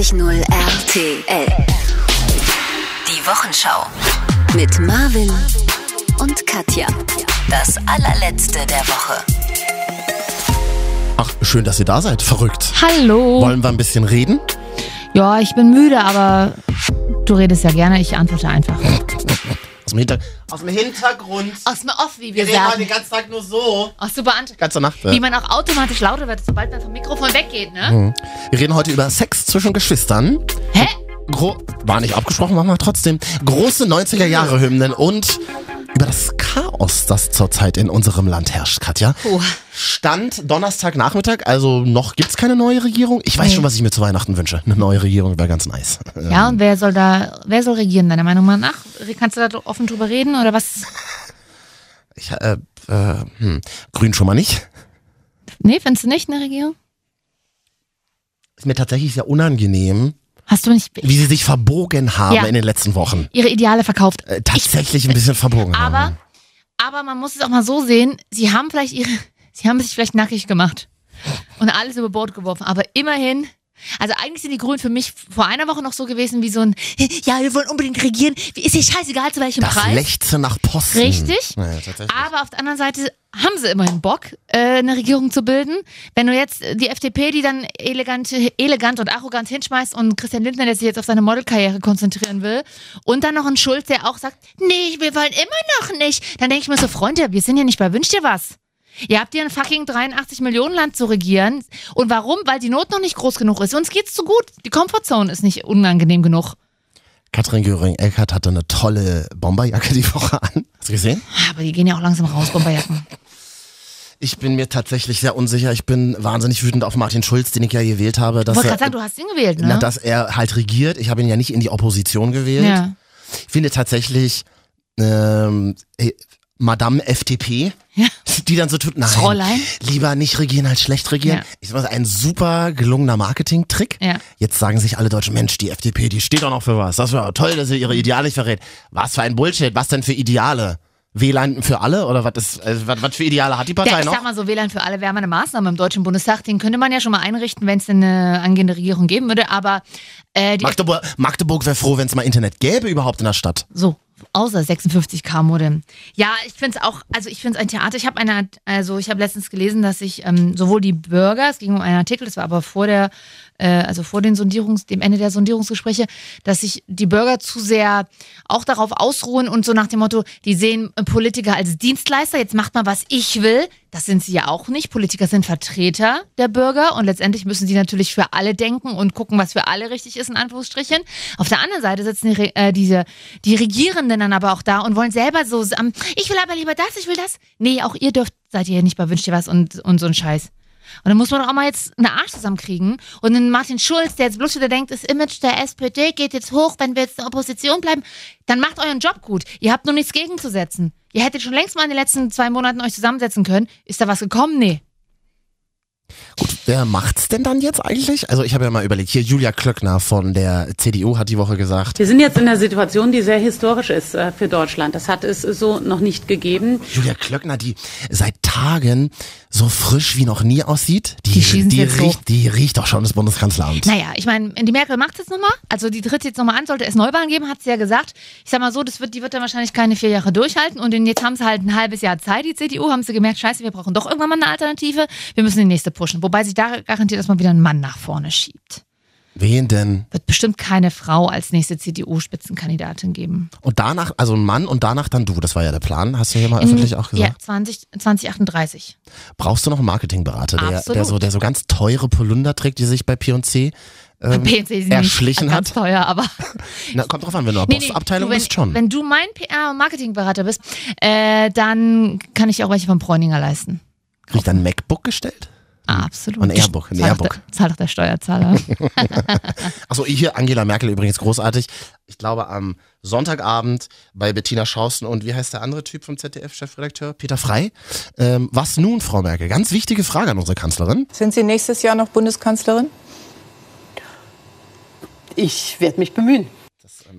94.0 RTL. Die Wochenschau. Mit Marvin und Katja. Das allerletzte der Woche. Ach, schön, dass ihr da seid. Verrückt. Hallo. Wollen wir ein bisschen reden? Ja, ich bin müde, aber du redest ja gerne, ich antworte einfach. Aus dem, Hinter aus dem Hintergrund. Aus dem Off, wie wir, Wir sagen. den ganzen Tag nur so. Ach, super an. Ganze Nacht. Wie Ja. man auch automatisch lauter wird, sobald man vom Mikrofon weggeht, ne? Mhm. Wir reden heute über Sex zwischen Geschwistern. Hä? Gro war nicht abgesprochen, machen wir trotzdem. Große 90er-Jahre-Hymnen und über das Chaos, das zurzeit in unserem Land herrscht, Katja. Puh. Stand Donnerstagnachmittag, also noch gibt's keine neue Regierung. Ich weiß Nee. schon, was ich mir zu Weihnachten wünsche. Eine neue Regierung wäre ganz nice. Ja, und wer soll da, wer soll regieren, deiner Meinung nach? Kannst du da offen drüber reden oder was? Ich, äh, äh, hm. Grün schon mal nicht. Nee, findest du nicht eine Regierung? Ist mir tatsächlich sehr unangenehm, Hast du nicht wie sie sich verbogen haben Ja. in den letzten Wochen. ihre Ideale verkauft? Äh, tatsächlich ein bisschen verbogen haben. Aber, aber man muss es auch mal so sehen, sie haben vielleicht ihre, sie haben sich vielleicht nackig gemacht und alles über Bord geworfen, aber immerhin, also eigentlich sind die Grünen für mich vor einer Woche noch so gewesen wie so ein, ja, wir wollen unbedingt regieren, ist dir scheißegal zu welchem Das Preis. Lechze nach Posten. Richtig. Tatsächlich. Aber auf der anderen Seite haben sie immerhin Bock, äh, eine Regierung zu bilden. Wenn du jetzt äh, die FDP, die dann elegant, elegant und arrogant hinschmeißt und Christian Lindner, der sich jetzt auf seine Modelkarriere konzentrieren will, und dann noch ein Schulz, der auch sagt, nee, wir wollen immer noch nicht, dann denke ich mir so, Freunde, wir sind hier nicht bei Wünsch dir was. Ihr habt hier ein fucking 83 Millionen Land zu regieren. Und warum? Weil die Not noch nicht groß genug ist. Uns geht's zu gut. Die Comfortzone ist nicht unangenehm genug. Katrin Göring-Eckardt hatte eine tolle Bomberjacke die Woche an. Hast du gesehen? Aber die gehen ja auch langsam raus, Bomberjacken. Ich bin mir tatsächlich sehr unsicher. Ich bin wahnsinnig wütend auf Martin Schulz, den ich ja gewählt habe, Ich dass wollte er, gerade sagen, du hast ihn gewählt, ne? na, dass er halt regiert. Ich habe ihn ja nicht in die Opposition gewählt. ja. Ich finde tatsächlich ähm, äh, Madame FDP, Ja. die dann so tut, nein, Fräulein. lieber nicht regieren als schlecht regieren. Ja. Ich sag mal, ein super gelungener Marketing-Trick. Ja. Jetzt sagen sich alle Deutschen, Mensch, die FDP, die steht doch noch für was. Das war toll, dass sie ihre Ideale nicht verrät. Was für ein Bullshit, was denn für Ideale? WLAN für alle oder was ist, äh, was, was für Ideale hat die Partei Ja, ich noch? sag mal so, WLAN für alle wäre mal eine Maßnahme im Deutschen Bundestag. Den könnte man ja schon mal einrichten, wenn es eine angehende Regierung geben würde. Aber äh, die, Magdeburg, Magdeburg wäre froh, wenn es mal Internet gäbe überhaupt in der Stadt. so, außer 56k Modem. Ja, ich finde es auch, also ich finde es ein Theater. Ich habe eine, also ich habe letztens gelesen, dass sich ähm, sowohl die Bürger, es ging um einen Artikel, das war aber vor der, also vor den Sondierungs, dem Ende der Sondierungsgespräche, dass sich die Bürger zu sehr auch darauf ausruhen und so nach dem Motto, die sehen äh, Politiker als Dienstleister, jetzt macht mal, was ich will. Das sind sie ja auch nicht. Politiker sind Vertreter der Bürger und letztendlich müssen sie natürlich für alle denken und gucken, was für alle richtig ist, in Anführungsstrichen. Auf der anderen Seite sitzen die, äh, diese, die Regierenden dann aber auch da und wollen selber so, ähm, ich will aber lieber das, ich will das. Nee, auch ihr dürft, seid ihr nicht bei Wünscht ihr was und, und so ein Scheiß. Und dann muss man doch auch mal jetzt eine Arsch zusammenkriegen. Und den Martin Schulz, der jetzt bloß wieder denkt, das Image der SPD geht jetzt hoch, wenn wir jetzt in der Opposition bleiben, dann macht euren Job gut. Ihr habt nur nichts gegenzusetzen. Ihr hättet schon längst mal in den letzten zwei Monaten euch zusammensetzen können. Ist da was gekommen? Nee. Wer macht's denn dann jetzt eigentlich? Also ich habe ja mal überlegt, hier Julia Klöckner von der CDU hat die Woche gesagt, Wir sind jetzt in einer Situation, die sehr historisch ist äh, für Deutschland. Das hat es so noch nicht gegeben. Julia Klöckner, die seit Tagen so frisch wie noch nie aussieht, die, Die die, riecht, die riecht doch schon das Bundeskanzleramt. Naja, ich meine, die Merkel macht es jetzt nochmal. Also die tritt jetzt nochmal an, sollte es Neuwahlen geben, hat sie ja gesagt. Ich sag mal so, das wird, die wird dann wahrscheinlich keine vier Jahre durchhalten. Und jetzt haben sie halt ein halbes Jahr Zeit, die CDU, haben sie gemerkt, scheiße, wir brauchen doch irgendwann mal eine Alternative. Wir müssen die nächste pushen. Wobei sich da garantiert, dass man wieder einen Mann nach vorne schiebt. Wen denn? Wird bestimmt keine Frau als nächste CDU-Spitzenkandidatin geben. Und danach, also ein Mann und danach dann du, das war ja der Plan, hast du ja mal öffentlich auch Ja, gesagt. 20, 2038. Brauchst du noch einen Marketingberater, der, der, so, der so ganz teure Polunder trägt, die sich bei P&C ähm, PNC sind erschlichen nicht ganz hat? teuer, aber Na, kommt drauf an, wenn du Postabteilung du, wenn, bist, schon. Wenn du mein PR- und Marketingberater bist, äh, dann kann ich auch welche von Bräuninger leisten. Krieg ich dann ein MacBook gestellt? Absolut. Ein Airbook, ein Zahl doch Airbook. der- Zahl doch der Steuerzahler. Achso, hier Angela Merkel übrigens großartig. Ich glaube am Sonntagabend bei Bettina Schausten und wie heißt der andere Typ vom ZDF-Chefredakteur? Peter Frei. Ähm, was nun, Frau Merkel? Ganz wichtige Frage an unsere Kanzlerin. Sind Sie nächstes Jahr noch Bundeskanzlerin? Ich werde mich bemühen.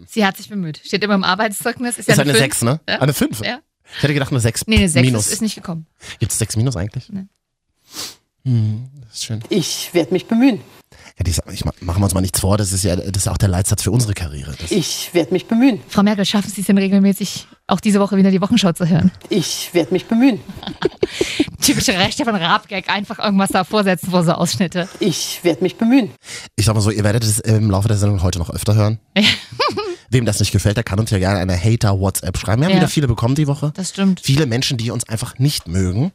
Sie hat sich bemüht. Steht immer im Arbeitszeugnis. Ist, Ist ja eine Fünf. 6, ne? Ja. Eine 5. Ja. Ich hätte gedacht eine 6 Nee, eine 6 minus. ist, ist nicht gekommen. Gibt es 6 minus eigentlich? Nee. Hm, das ist schön. Ich werde mich bemühen. Ja, die, ich, machen wir uns mal nichts vor, das ist ja, das ist auch der Leitsatz für unsere Karriere. Das, Ich werde mich bemühen. Frau Merkel, schaffen Sie es denn regelmäßig, auch diese Woche wieder die Wochenschau zu hören? Ich werde mich bemühen. Typische Rechte von Raab-Gag, einfach irgendwas da vorsetzen vor so Ausschnitte. Ich werde mich bemühen. ich sag mal so, ihr werdet es im Laufe der Sendung heute noch öfter hören. Wem das nicht gefällt, der kann uns ja gerne eine Hater-WhatsApp schreiben. Wir haben Ja. wieder viele bekommen die Woche. Das stimmt. Viele Menschen, die uns einfach nicht mögen.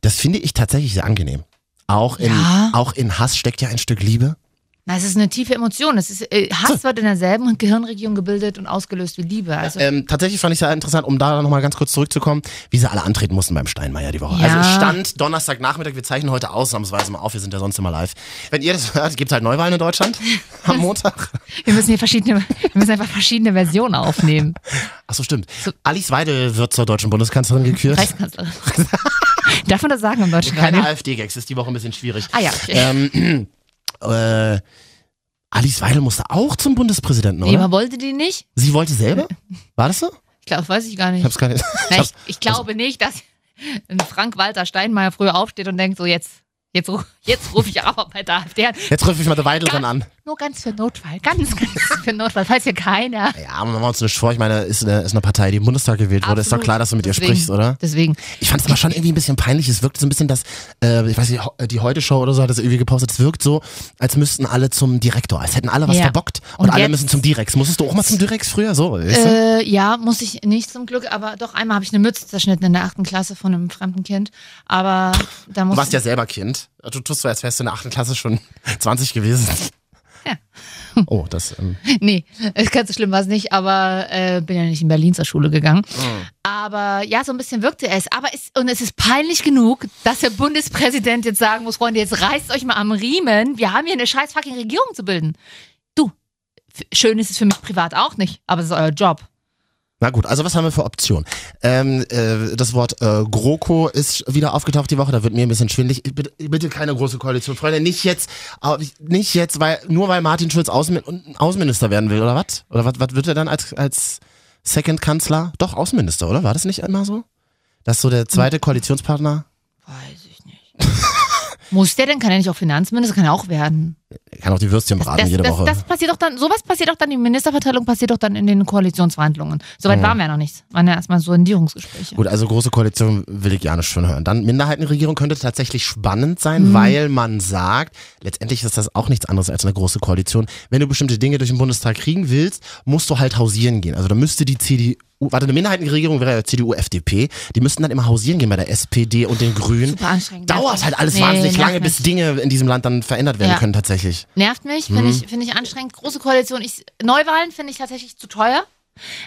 Das finde ich tatsächlich sehr angenehm. Auch in, Ja. auch in Hass steckt ja ein Stück Liebe. Na, es ist eine tiefe Emotion. Es ist, äh, Hass wird in derselben Gehirnregion gebildet und ausgelöst wie Liebe. Also, Ähm, tatsächlich fand ich sehr interessant, um da nochmal ganz kurz zurückzukommen, wie sie alle antreten mussten beim Steinmeier die Woche. Ja. Also es stand Donnerstagnachmittag, wir zeichnen heute ausnahmsweise mal auf, wir sind ja sonst immer live. Wenn ihr das hört, gibt es halt Neuwahlen in Deutschland am Montag. wir müssen hier verschiedene, wir müssen einfach verschiedene Versionen aufnehmen. Achso, stimmt. Alice Weidel wird zur deutschen Bundeskanzlerin gekürt. Reichskanzlerin. Darf man das sagen im deutschen Keine Radio? AfD-Gags, ist die Woche ein bisschen schwierig. Ah ja. Ähm, äh, Alice Weidel musste auch zum Bundespräsidenten, Nee, oder? man wollte die nicht. Sie wollte selber? War das so? Ich glaube, weiß ich gar nicht. Ich hab's gar nicht. Na, ich, ich glaube nicht, dass Frank-Walter Steinmeier früher aufsteht und denkt, so jetzt, jetzt, jetzt rufe ich aber bei der AfD an. Jetzt rufe ich mal die Weidelerin an. Nur ganz für Notfall, ganz, ganz für Notfall, falls hier keiner. Ja, aber machen wir uns nicht vor. Ich meine, ist eine, ist eine Partei, die im Bundestag gewählt wurde. Ist doch Absolut. klar, dass du mit ihr Deswegen- sprichst, oder? Deswegen. Ich fand es aber schon irgendwie ein bisschen peinlich. Es wirkte so ein bisschen, dass, äh, ich weiß nicht, die Heute-Show oder so hat das irgendwie gepostet. Es wirkt so, als müssten alle zum Direktor, als hätten alle was Ja. verbockt. Und, Und alle müssen zum Direx. Musstest du auch mal zum Direx früher? So, du? Äh, ja, muss ich nicht zum Glück, aber doch einmal habe ich eine Mütze zerschnitten in der achten Klasse von einem fremden Kind. Aber da Du muss warst ja selber Kind. Du tust so, als wärst du in der achten Klasse schon 20 gewesen. Ja. Oh, das, ähm, Nee, ist ganz so schlimm war es nicht, aber äh, bin ja nicht in Berlin zur Schule gegangen. Mhm. Aber ja, so ein bisschen wirkte es. Aber es, und es ist peinlich genug, dass der Bundespräsident jetzt sagen muss, Freunde, jetzt reißt euch mal am Riemen. Wir haben hier eine scheiß fucking Regierung zu bilden. Du, schön ist es für mich privat auch nicht, aber es ist euer Job. Na gut, also was haben wir für Optionen? Ähm, äh, das Wort äh, GroKo ist wieder aufgetaucht die Woche, da wird mir ein bisschen schwindelig. Bitte, bitte keine große Koalition, Freunde, nicht jetzt, nicht jetzt, weil nur weil Martin Schulz Außenmin Außenminister werden will, oder was? Oder was, wird er dann als, als Second-Kanzler? Doch, Außenminister, oder? War das nicht immer so? Das ist so der zweite Koalitionspartner? Weiß ich nicht. Muss der denn? Kann er nicht auch Finanzminister? Kann er auch werden. Kann auch die Würstchen braten Das, jede das, Woche. das passiert doch dann, sowas passiert doch dann, die Ministerverteilung passiert doch dann in den Koalitionsverhandlungen. Soweit waren wir ja noch nicht. Waren ja erstmal Sondierungsgespräche. Gut, also große Koalition will ich gerne schon hören. Dann Minderheitenregierung könnte tatsächlich spannend Mhm. sein, weil man sagt, letztendlich ist das auch nichts anderes als eine große Koalition. Wenn du bestimmte Dinge durch den Bundestag kriegen willst, musst du halt hausieren gehen. Also da müsste die CDU, warte, eine Minderheitenregierung wäre ja CDU, FDP, die müssten dann immer hausieren gehen bei der SPD und den Grünen. Super anstrengend. Dauert halt alles Nee, wahnsinnig lange, bis Dinge in diesem Land dann verändert werden Ja. können tatsächlich. Nervt mich, finde Mhm. ich, finde ich anstrengend. Große Koalition. Ich, Neuwahlen finde ich tatsächlich zu teuer.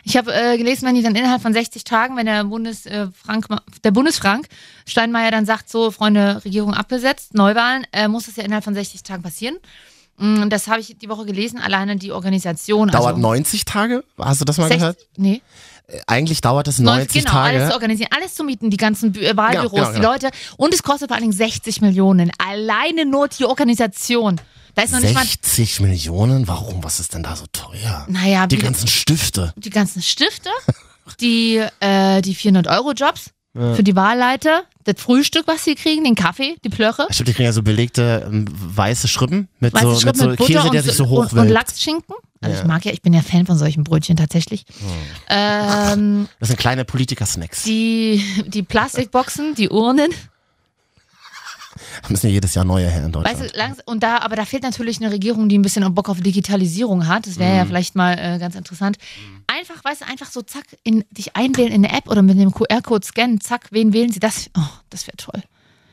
Ich habe äh, gelesen, wenn die dann innerhalb von 60 Tagen, wenn der Bundes, äh, Frank, der Bundesfrank Steinmeier dann sagt, so Freunde, Regierung abgesetzt, Neuwahlen, äh, muss das ja innerhalb von 60 Tagen passieren. Mm, Das habe ich die Woche gelesen, alleine die Organisation. Dauert also 90 Tage? Hast du das mal 60 gehört? Nee. Äh, Eigentlich dauert es Neun- 90 genau, alles Tage. zu organisieren, alles zu mieten, die ganzen Bü- äh, Wahlbüros, Genau, genau, die Leute. Und es kostet vor allen Dingen 60 Millionen. Alleine nur die Organisation. Da ist noch nicht mal 60 Millionen? Warum? Was ist denn da so teuer? Naja, Die ganzen Stifte. die ganzen Stifte, die, äh, die 400-Euro-Jobs für die Wahlleiter, das Frühstück, was sie kriegen, den Kaffee, die Plöche, Stimmt, die kriegen ja so belegte ähm, weiße Schrippen mit weiße so, mit Schrippen so mit Käse, und, der sich so und, und hochwölbt. Lachsschinken. Also ich mag ja, ich bin ja Fan von solchen Brötchen tatsächlich. Ähm, Das sind kleine Politiker-Snacks. die, die Plastikboxen, die Urnen. Da müssen ja jedes Jahr neue her in Deutschland. Weißt du, langs und da, aber da fehlt natürlich eine Regierung, die ein bisschen Bock auf Digitalisierung hat. Das wäre ja Mhm. vielleicht mal äh, ganz interessant. Einfach, weißt du, einfach so zack, in, dich einwählen in eine App oder mit dem QR-Code scannen, zack, wen wählen sie? Das, oh, das wäre toll.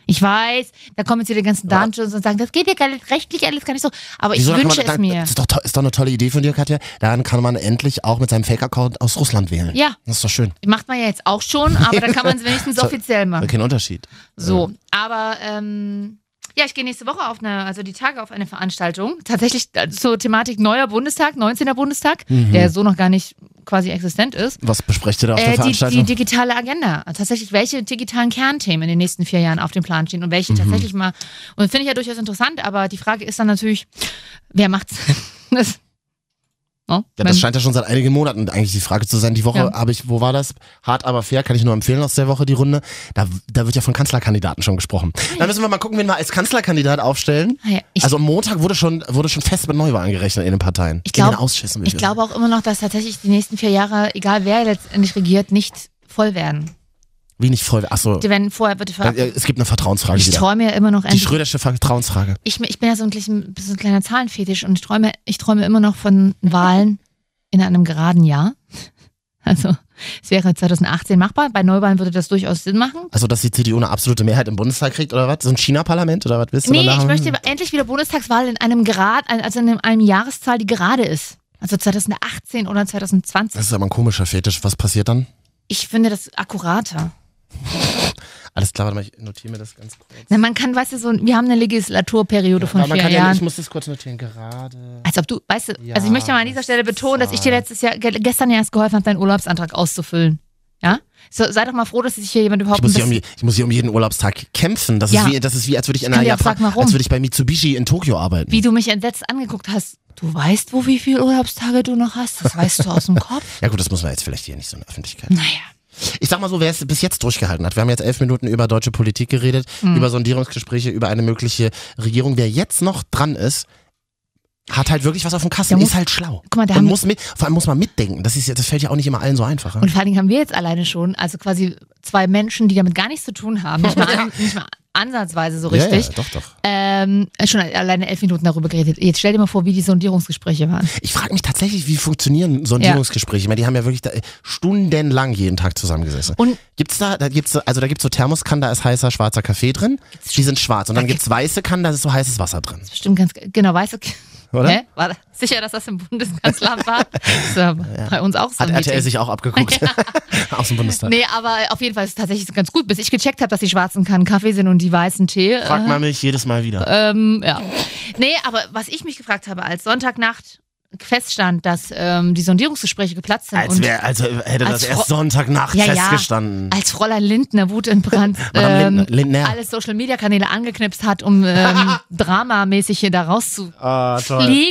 Ich weiß, da kommen jetzt wieder die ganzen Datenschutz und sagen, das geht ja gar nicht, rechtlich alles gar nicht so. Aber ich Wieso kann wünsche man, es dann- mir. Das ist doch, to- ist doch eine tolle Idee von dir, Katja. Dann kann man endlich auch mit seinem Fake-Account aus Russland wählen. Ja. Das ist doch schön. Macht man ja jetzt auch schon, aber da kann man es wenigstens offiziell machen. Kein Unterschied. So, aber ähm, ja, ich gehe nächste Woche auf eine, also die Tage auf eine Veranstaltung. Tatsächlich äh, zur Thematik neuer Bundestag, 19. Bundestag, Mhm. der so noch gar nicht quasi existent ist. Was besprecht ihr da auf der Äh, die, die Veranstaltung? digitale Agenda. Tatsächlich, welche digitalen Kernthemen in den nächsten vier Jahren auf dem Plan stehen und welche Mhm. tatsächlich mal. Und das finde ich ja durchaus interessant, aber die Frage ist dann natürlich, wer macht's? Das, Ne? Ja, das scheint ja schon seit einigen Monaten eigentlich die Frage zu sein. Die Woche Ja. habe ich, wo war das? Hart aber fair, kann ich nur empfehlen aus der Woche die Runde. Da, da wird ja von Kanzlerkandidaten schon gesprochen. Da müssen wir mal gucken, wen wir als Kanzlerkandidat aufstellen. Ah ja, ich- also am Montag wurde schon, wurde schon fest mit Neuwahlen gerechnet in den Parteien. Ich glaub- Ich glaube auch immer noch, dass tatsächlich die nächsten vier Jahre, egal wer letztendlich regiert, nicht voll werden. Wie nicht voll. Achso. Die werden vorher bitte ver Es gibt eine Vertrauensfrage Ich wieder. träume ja immer noch Die. Schrödersche Vertrauensfrage. Ich, ich bin ja so ein, bisschen, so ein kleiner Zahlenfetisch und ich träume, ich träume immer noch von Wahlen in einem geraden Jahr. Also es wäre 2018 machbar. Bei Neuwahlen würde das durchaus Sinn machen. Also, dass die CDU eine absolute Mehrheit im Bundestag kriegt oder was? So ein China-Parlament oder was willst du Nee, ich möchte endlich wieder Bundestagswahl in einem Grad, also in einem Jahreszahl, die gerade ist. Also 2018 oder 2020. Das ist aber ein komischer Fetisch. Was passiert dann? Ich finde das akkurater. Alles klar, warte mal, ich notiere mir das ganz kurz. Na, man kann, weißt du, so, wir haben eine Legislaturperiode von Aber man vier kann ja, Jahren. ich muss das kurz notieren. Gerade. Als ob du, weißt du, Ja, also ich möchte mal an dieser Stelle betonen, dass ich dir letztes Jahr, ge- gestern ja erst geholfen habe, deinen Urlaubsantrag auszufüllen. Ja? So, sei doch mal froh, dass sich hier jemand Ich überhaupt muss, ein hier um, ich muss hier um jeden Urlaubstag kämpfen. Das, Ja. ist wie, das ist wie, als würde ich in einer sagen, warum. als würde ich bei Mitsubishi in Tokio arbeiten. wie du mich entsetzt angeguckt hast. Du weißt, wo wie viele Urlaubstage du noch hast? Das weißt du aus dem Kopf? Ja gut, das muss man jetzt vielleicht hier nicht so in der Öffentlichkeit. Naja. Ich sag mal so, wer es bis jetzt durchgehalten hat. Wir haben jetzt elf Minuten über deutsche Politik geredet, Hm. über Sondierungsgespräche, über eine mögliche Regierung. Wer jetzt noch dran ist, hat halt wirklich was auf dem Kasten, muss- ist halt schlau. Guck mal, da und muss mit, vor allem muss man mitdenken. Das, ist, das fällt ja auch nicht immer allen so einfach. ja? Und vor allen Dingen haben wir jetzt alleine schon, also quasi zwei Menschen, die damit gar nichts zu tun haben, nicht mal, an, nicht mal ansatzweise so richtig, Ja, ja, doch, doch. ähm, schon alleine elf Minuten darüber geredet. Jetzt stell dir mal vor, wie die Sondierungsgespräche waren. Ich frage mich tatsächlich, wie funktionieren Sondierungsgespräche? Ich meine, die haben ja wirklich da, stundenlang jeden Tag zusammengesessen. Und Gibt's da, da gibt's, also da gibt's so Thermoskannen, da ist heißer schwarzer Kaffee drin. Die sind schwarz. Und dann Da gibt's weiße Kannen, da ist so heißes Wasser drin. bestimmt ganz, genau, weißt du, Oder? Hä? War das sicher, dass das im Bundeskanzleramt war? Das ist ja bei uns auch so. Hat RTL sich auch abgeguckt. Aus dem Bundestag. Nee, aber auf jeden Fall ist es tatsächlich ganz gut, bis ich gecheckt habe, dass die schwarzen Kannen Kaffee sind und die weißen Tee. Fragt man mich jedes Mal wieder. Ähm, ja. Nee, aber was ich mich gefragt habe, als Sonntagnacht feststand, dass ähm, die Sondierungsgespräche geplatzt sind Als, und wär, als hätte das als erst Frau- Sonntagnacht Ja, ja. festgestanden. als Fräulein Lindner wutentbrannt Madame ähm, Lindner- Lindner. alle Social-Media-Kanäle angeknipst hat, um ähm, dramamäßig hier da rauszufliegen, Ah, toll.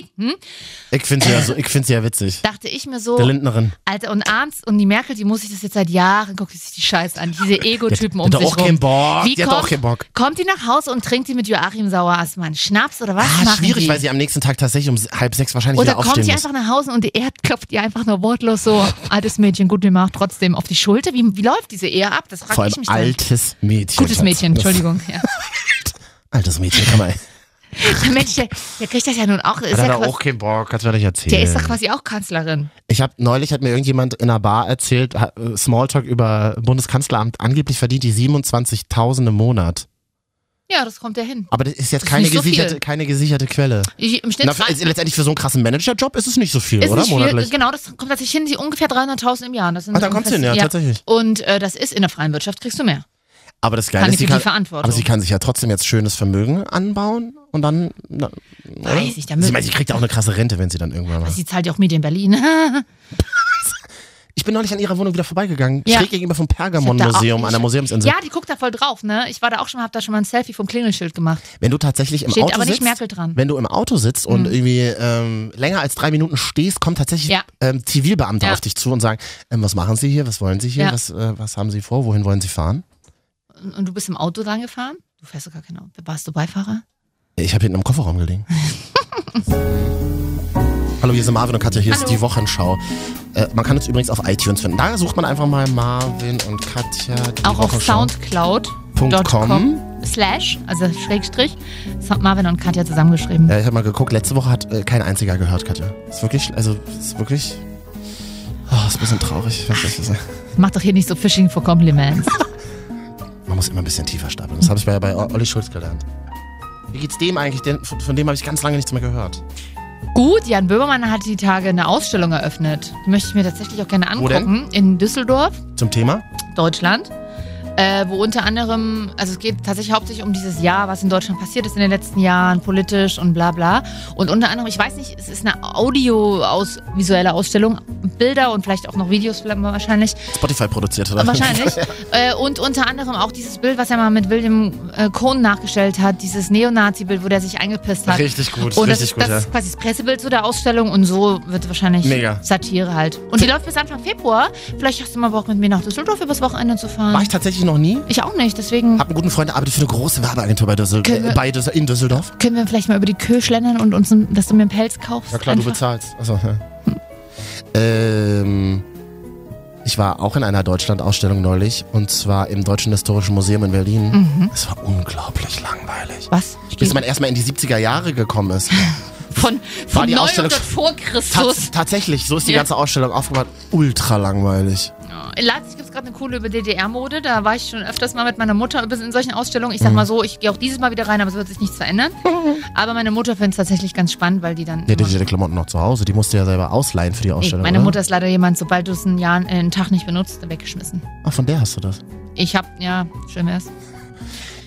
Ich finde sie, ja so, ich find sie ja witzig. dachte ich mir so, Der Lindnerin. Alter, und abends, und die Merkel, die muss sich das jetzt seit Jahren, guckt die sich die Scheiße an, diese Ego-Typen um die hat sich auch rum. keinen Bock. Wie Die hat kommt, auch keinen Bock. Kommt die nach Hause und trinkt die mit Joachim Sauer erstmal Schnaps oder was Ah, machen schwierig, die? weil sie am nächsten Tag tatsächlich um halb sechs wahrscheinlich Oder wieder kommt muss. einfach nach Hause und er klopft ihr einfach nur wortlos so, altes Mädchen, gut gemacht, trotzdem auf die Schulter? Wie, wie läuft diese Ehe ab? Das frage Vor ich allem mich dann. altes Mädchen. Gutes. Mädchen, Entschuldigung. Ja. Altes Mädchen, kann man. Der Mensch, der, der kriegt das ja nun auch. Ist Hat ja er quasi, auch keinen Bock, kannst du mir nicht erzählen. der ist doch quasi auch Kanzlerin. Ich habe neulich hat mir irgendjemand in einer Bar erzählt, äh, Smalltalk über Bundeskanzleramt, angeblich verdient die 27.000 im Monat. Ja, das kommt ja hin. Aber das ist jetzt Das keine, so gesicherte, viel. keine gesicherte Quelle. Ich, Im Schnitt Na, für, letztendlich für so einen krassen Managerjob ist es nicht so viel, ist oder? nicht viel, genau, das kommt tatsächlich hin, die ungefähr 300.000 im Jahr. Das sind Ah, da kommt's hin, ungefähr- ja, tatsächlich. Und äh, das ist in der freien Wirtschaft kriegst du mehr. Aber das Geile ist, sie kann, aber sie kann sich ja trotzdem jetzt schönes Vermögen anbauen und dann. Na? Weiß ich, da sie, meint, sie kriegt ja auch eine krasse Rente, wenn sie dann irgendwann mal. Sie zahlt ja auch Medien Berlin. Ich bin neulich an ihrer Wohnung wieder vorbeigegangen. Ja. Schräg gegenüber vom Pergamon-Museum an der Museumsinsel. ja, die guckt da voll drauf, ne? Ich war da auch schon mal, hab da schon mal ein Selfie vom Klingelschild gemacht. Wenn du tatsächlich im Steht Auto aber nicht sitzt, Merkel dran. wenn du im Auto sitzt und irgendwie ähm, länger als drei Minuten stehst, kommen tatsächlich Ja. ähm, Zivilbeamte Ja. auf dich zu und sagen, ähm, was machen Sie hier, was wollen Sie hier, was, äh, was haben Sie vor, wohin wollen Sie fahren? Und, du bist im Auto dran gefahren? Du fährst gar kein Auto. Warst du Beifahrer? Ich habe hinten im Kofferraum gelegen. Hallo, hier sind Marvin und Katja, hier ist Hallo. die Wochenschau. Äh, man kann uns übrigens auf iTunes finden. Da sucht man einfach mal Marvin und Katja. Auch auf soundcloud.com slash, also Schrägstrich, Marvin und Katja zusammengeschrieben. Ja, ich habe mal geguckt, letzte Woche hat äh, kein einziger gehört, Katja. Ist wirklich, also ist wirklich. Oh, ist ein bisschen traurig. Ich- Mach doch hier nicht so Fishing for Compliments. Man muss immer ein bisschen tiefer stapeln. Das habe ich bei, bei Olli Schulz gelernt. Wie geht's dem eigentlich? Den, von, von dem habe ich ganz lange nichts mehr gehört. Gut, Jan Böhmermann hat die Tage eine Ausstellung eröffnet. Die möchte ich mir tatsächlich auch gerne angucken. In Düsseldorf, Zum Thema? Deutschland. Äh, wo unter anderem, also es geht tatsächlich hauptsächlich um dieses Jahr, was in Deutschland passiert ist in den letzten Jahren, politisch und bla bla. Und unter anderem, ich weiß nicht, es ist eine audiovisuelle Ausstellung, Bilder und vielleicht auch noch Videos wahrscheinlich. Spotify produziert, oder? Wahrscheinlich. äh, und unter anderem auch dieses Bild, was er mal mit William äh, Cohn nachgestellt hat, dieses Neonazi-Bild, wo der sich eingepisst hat. Richtig gut, Und richtig das, gut, das ja. ist quasi das Pressebild zu der Ausstellung und so wird wahrscheinlich Mega. Satire halt. Und die läuft bis Anfang Februar. Vielleicht hast du mal Bock mit mir nach Düsseldorf übers Wochenende zu fahren. War ich tatsächlich noch nie. Ich auch nicht, deswegen Hab einen guten Freund, der arbeitet für eine große Werbeagentur bei Düssel wir- bei Düssel in Düsseldorf. können wir vielleicht mal über die Kö schlendern und uns, dass du mir einen Pelz kaufst. Ja klar, du Einfach. bezahlst. Achso, ja. Ähm, ich war auch in einer Deutschland-Ausstellung neulich und zwar im Deutschen Historischen Museum in Berlin. Mhm. Es war unglaublich langweilig. Was? Bis man erstmal in die 70er Jahre gekommen ist. Von, War von die 900 Ausstellung- vor Christus. Tats tatsächlich, so ist die Ja. ganze Ausstellung aufgebaut. Ultra langweilig. Ja. In Leipzig gibt es gerade eine coole über DDR-Mode. Da war ich schon öfters mal mit meiner Mutter in solchen Ausstellungen. Ich sag Mhm. mal so, ich gehe auch dieses Mal wieder rein, aber es wird sich nichts verändern. aber meine Mutter findet es tatsächlich ganz spannend, weil die dann. Der immer- die Klamotten noch zu Hause, die musste ja selber ausleihen für die Nee, Ausstellung. meine oder? Mutter ist leider jemand, sobald du es einen, Jahr, äh, einen Tag nicht benutzt, weggeschmissen. Ach, von der hast du das. Ich hab, ja, schön wär's.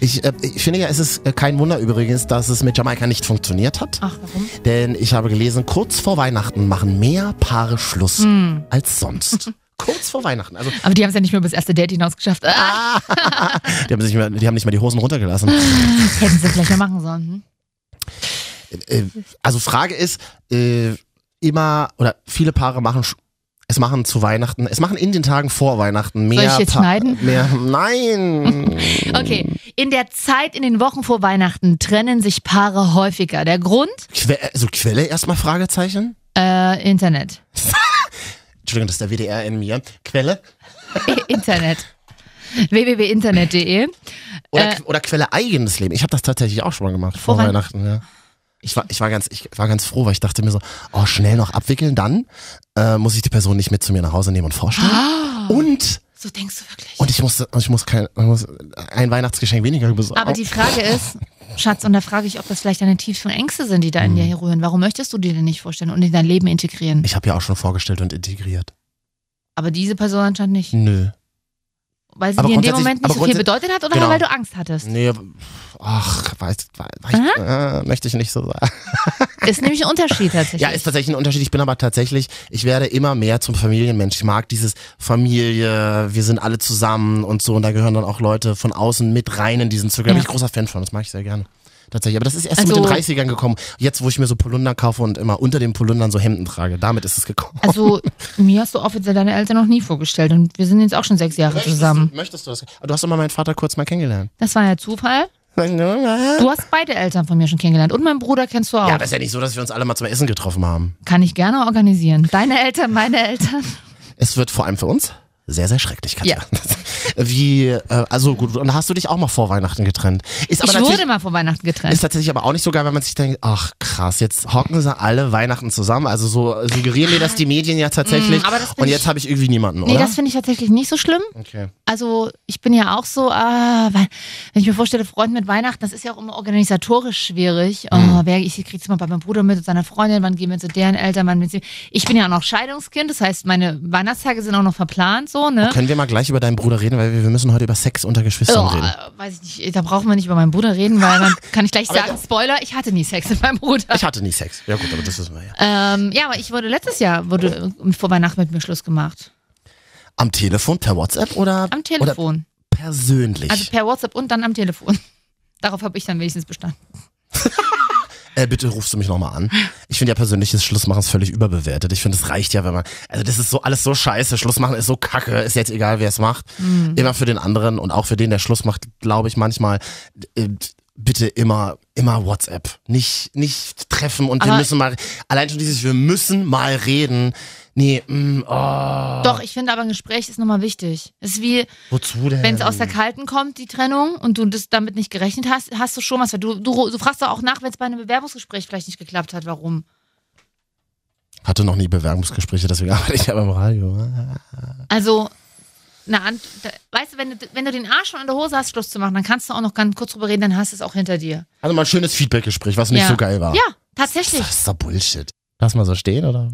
Ich, äh, ich finde ja, es ist äh, kein Wunder übrigens, dass es mit Jamaika nicht funktioniert hat. Ach, warum? Denn ich habe gelesen, kurz vor Weihnachten machen mehr Paare Schluss Hm. als sonst. kurz vor Weihnachten. Also Aber die haben es ja nicht mehr bis erste Date hinaus geschafft. Ah, die haben, sich nicht mehr, die haben nicht mal die Hosen runtergelassen. hätten sie vielleicht mal machen sollen. Hm? äh, also Frage ist, äh, immer oder viele Paare machen es machen zu Weihnachten, es machen in den Tagen vor Weihnachten mehr. ich jetzt Pa- schneiden? Mehr, nein. Okay, in der Zeit, in den Wochen vor Weihnachten trennen sich Paare häufiger. Der Grund? Que also Quelle erstmal Fragezeichen. Äh, Internet. Entschuldigung, das ist der WDR in mir. Quelle Internet. www.internet.de. oder, Äh, oder Quelle eigenes Leben. Ich habe das tatsächlich auch schon mal gemacht vor Weihn- Weihnachten. Ja. Ich war, ich war ganz, ich war ganz froh, weil ich dachte mir so, oh schnell noch abwickeln, dann äh, muss ich die Person nicht mit zu mir nach Hause nehmen und vorstellen. Und So denkst du wirklich. und ich musste, ich muss kein, ich muss ein Weihnachtsgeschenk weniger besorgen. Aber die Frage ist, Schatz, und da frage ich, ob das vielleicht deine tiefsten Ängste sind, die da in dir Hm. rühren. Warum möchtest du dir denn nicht vorstellen und in dein Leben integrieren? Ich habe ja auch schon vorgestellt und integriert. Aber diese Person anscheinend nicht. Nö. Weil sie Aber dir in dem Moment nicht so viel bedeutet hat oder Genau. weil du Angst hattest? Nee, ach, weiß, weiß, äh, möchte ich nicht so sagen. Ist nämlich ein Unterschied tatsächlich. Ja, ist tatsächlich ein Unterschied. Ich bin aber tatsächlich, ich werde immer mehr zum Familienmensch. Ich mag dieses Familie, wir sind alle zusammen und so. Und da gehören dann auch Leute von außen mit rein in diesen Zirkel. Da bin Ja. ich großer Fan von, das mag ich sehr gerne. Tatsächlich. Aber das ist erst Also- mit den 30ern gekommen. Jetzt, wo ich mir so Polunder kaufe und immer unter den Polundern so Hemden trage. Damit ist es gekommen. Also, mir hast du offiziell deine Eltern noch nie vorgestellt und wir sind jetzt auch schon sechs Jahre zusammen. Du, möchtest du das? Du hast doch mal meinen Vater kurz mal kennengelernt. Das war ja Zufall. Du hast beide Eltern von mir schon kennengelernt und meinen Bruder kennst du auch. Ja, aber ist ja nicht so, dass wir uns alle mal zum Essen getroffen haben. Kann ich gerne organisieren. Deine Eltern, meine Eltern. Es wird vor allem für uns sehr, sehr schrecklich, Katja. Wie, äh, also gut, und hast du dich auch mal vor Weihnachten getrennt? Ist aber Ich wurde mal vor Weihnachten getrennt. ist tatsächlich aber auch nicht so geil, wenn man sich denkt, ach krass, jetzt hocken sie alle Weihnachten zusammen. Also so suggerieren mir das die Medien ja tatsächlich. Mm, aber das und jetzt habe ich irgendwie niemanden, Nee, oder? das finde ich tatsächlich nicht so schlimm. okay. Also ich bin ja auch so, weil, wenn ich mir vorstelle, Freund mit Weihnachten, das ist ja auch immer organisatorisch schwierig. Mhm. Oh, wer, ich krieg's immer bei meinem Bruder mit und seiner Freundin, wann gehen wir zu deren Eltern, wann mit sie. Ich bin ja auch noch Scheidungskind, das heißt, meine Weihnachtstage sind auch noch verplant, so, ne? Können wir mal gleich über deinen Bruder reden, weil wir, wir müssen heute über Sex unter Geschwistern Oh, reden. äh, weiß ich nicht, da brauchen wir nicht über meinen Bruder reden, weil dann kann ich gleich sagen, Spoiler, ich hatte nie Sex mit meinem Bruder. Ich hatte nie Sex. Ja gut, aber das wissen wir ja. Ähm, ja, aber ich wurde letztes Jahr wurde äh, vor Weihnachten mit mir Schluss gemacht. Am Telefon, per WhatsApp oder? Am Telefon. Oder persönlich? Also per WhatsApp und dann am Telefon. Darauf habe ich dann wenigstens bestanden. Äh, bitte rufst du mich nochmal an. Ich finde ja persönliches Schlussmachen ist völlig überbewertet. Ich finde, es reicht ja, wenn man. Also das ist so alles so scheiße. Schlussmachen ist so kacke. Ist jetzt egal, wer es macht. Mhm. Immer für den anderen und auch für den, der Schluss macht, glaube ich manchmal. Äh, bitte immer, immer WhatsApp. Nicht, nicht treffen und wir Aber- müssen mal. Allein schon dieses, wir müssen mal reden. Nee, mm, oh, Doch, ich finde aber ein Gespräch ist nochmal wichtig. Es ist wie, wozu denn? wenn es aus der Kalten kommt, die Trennung, und du das damit nicht gerechnet hast, hast du schon was. Du, du, du fragst doch auch nach, wenn es bei einem Bewerbungsgespräch vielleicht nicht geklappt hat, warum. Hatte noch nie Bewerbungsgespräche, deswegen arbeite ich ja beim Radio. Also, na, weißt du, wenn du, wenn du den Arsch schon in der Hose hast, Schluss zu machen, dann kannst du auch noch ganz kurz drüber reden, dann hast du es auch hinter dir. Also mal ein schönes Feedbackgespräch, was nicht ja. so geil war. Ja, tatsächlich. Das ist doch Bullshit. Lass mal so stehen, oder?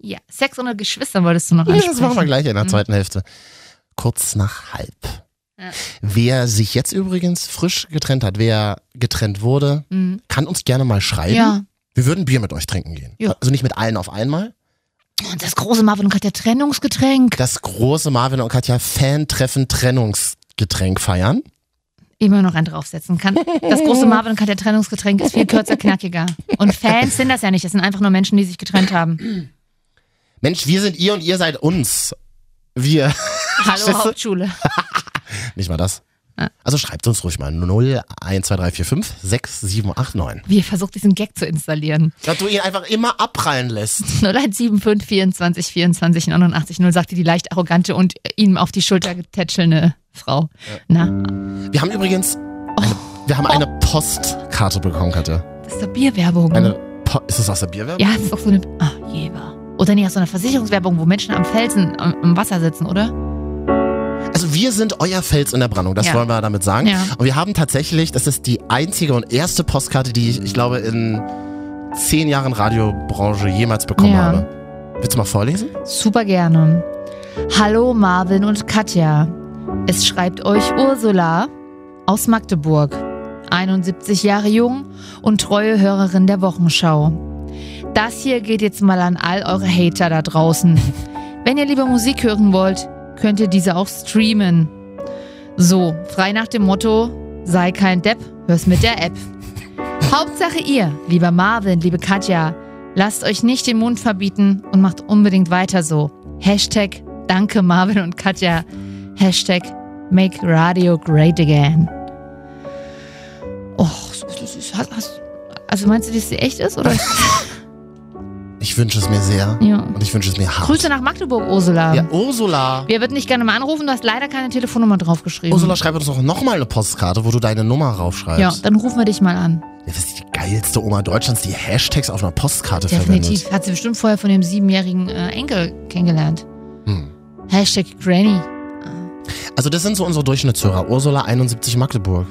Ja, Sex unter Geschwistern wolltest du noch Ja, ansprechen. das machen wir gleich in der zweiten Hälfte. kurz nach halb. Wer sich jetzt übrigens frisch getrennt hat, wer getrennt wurde, Mhm. kann uns gerne mal schreiben. Ja. Wir würden Bier mit euch trinken gehen. Ja. Also nicht mit allen auf einmal. Und das große Marvin und Katja Trennungsgetränk. Das große Marvin und Katja Fan-Treffen Trennungsgetränk feiern. Immer noch einen draufsetzen kann. Das große Marvin und Katja Trennungsgetränk ist viel kürzer, knackiger. Und Fans sind das ja nicht. Das sind einfach nur Menschen, die sich getrennt haben. Mensch, wir sind ihr und ihr seid uns. Wir. Hallo? Hauptschule. Nicht mal das. Also schreibt uns ruhig mal 0 1 2 3 4 5 6 7 8 9. Wie ihr versucht, diesen Gag zu installieren. Dass du ihn einfach immer abprallen lässt. 0175 24 24 89 0 sagte die leicht arrogante und ihm auf die Schulter getätschelnde Frau. Na, Wir haben übrigens eine, wir haben eine Postkarte bekommen, Katja. das ist doch Bierwerbung. Eine po ist das aus der Bierwerbung? ja, das ist doch so eine. Ah, Jeber. Oder nicht aus so einer Versicherungswerbung, wo Menschen am Felsen am, am Wasser sitzen, oder? Also wir sind euer Fels in der Brandung, das Ja. wollen wir damit sagen. Ja. Und wir haben tatsächlich, das ist die einzige und erste Postkarte, die ich, ich glaube, in zehn Jahren Radiobranche jemals bekommen Ja. habe. Willst du mal vorlesen? Super gerne. Hallo Marvin und Katja. Es schreibt euch Ursula aus Magdeburg. 71 Jahre jung und treue Hörerin der Wochenschau. Das hier geht jetzt mal an all eure Hater da draußen. Wenn ihr lieber Musik hören wollt, könnt ihr diese auch streamen. So, frei nach dem Motto, sei kein Depp, hör's mit der App. Hauptsache ihr, lieber Marvin, liebe Katja, lasst euch nicht den Mund verbieten und macht unbedingt weiter so. Hashtag Danke Marvin und Katja. Hashtag Make Radio Great Again. Och, so hast, also meinst du, dass sie echt ist? Oder? Ich wünsche es mir sehr. Ja. Und ich wünsche es mir hart. Grüße nach Magdeburg, Ursula. Ja, Ursula. Wir würden dich gerne mal anrufen, du hast leider keine Telefonnummer draufgeschrieben. Ursula, schreib uns doch nochmal eine Postkarte, wo du deine Nummer raufschreibst. ja, dann rufen wir dich mal an. Ja, das ist die geilste Oma Deutschlands, die Hashtags auf einer Postkarte Definitiv. verwendet. Hat sie bestimmt vorher von dem siebenjährigen äh, Enkel kennengelernt. Hm. Hashtag Granny. Also das sind so unsere Durchschnittshörer. Ursula 71 Magdeburg.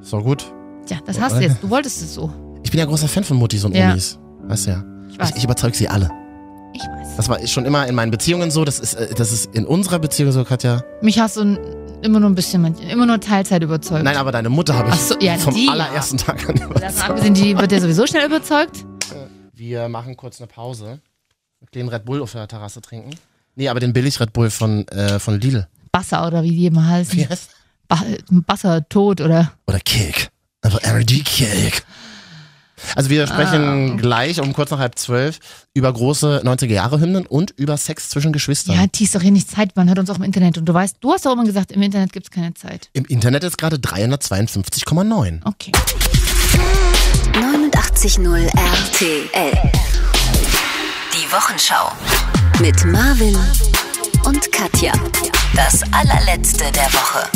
Ist doch gut. Tja, das hast du jetzt. Du wolltest es so. Ich bin ja großer Fan von Muttis und Ja. Omis. Weißt du ja. Ich weiß. Ich, ich überzeug sie alle. Ich weiß. Das war schon immer in meinen Beziehungen so. Das ist, äh, das ist in unserer Beziehung so, Katja. Mich hast du immer nur ein bisschen, immer nur Teilzeit überzeugt. Nein, aber deine Mutter habe ich Ach so, ja, vom die, ja. allerersten Tag an überzeugt. abgesehen, die wird ja sowieso schnell überzeugt. Wir machen kurz eine Pause. Den Red Bull auf der Terrasse trinken. Nee, aber den billig Red Bull von, äh, von Lidl. Basser oder wie die immer heißen. Heißt? Ba Basser tot oder. Oder Cake. Einfach RD Cake. Also wir sprechen gleich um kurz nach halb zwölf über große 90er Jahre Hymnen und über Sex zwischen Geschwistern. Ja, die ist doch hier nicht Zeit. Man hört uns auch im Internet. Und du weißt, du hast doch immer gesagt, im Internet gibt es keine Zeit. Im Internet ist gerade 352,9. Okay. 89.0 RTL. Die Wochenschau. Mit Marvin und Katja. Das allerletzte der Woche.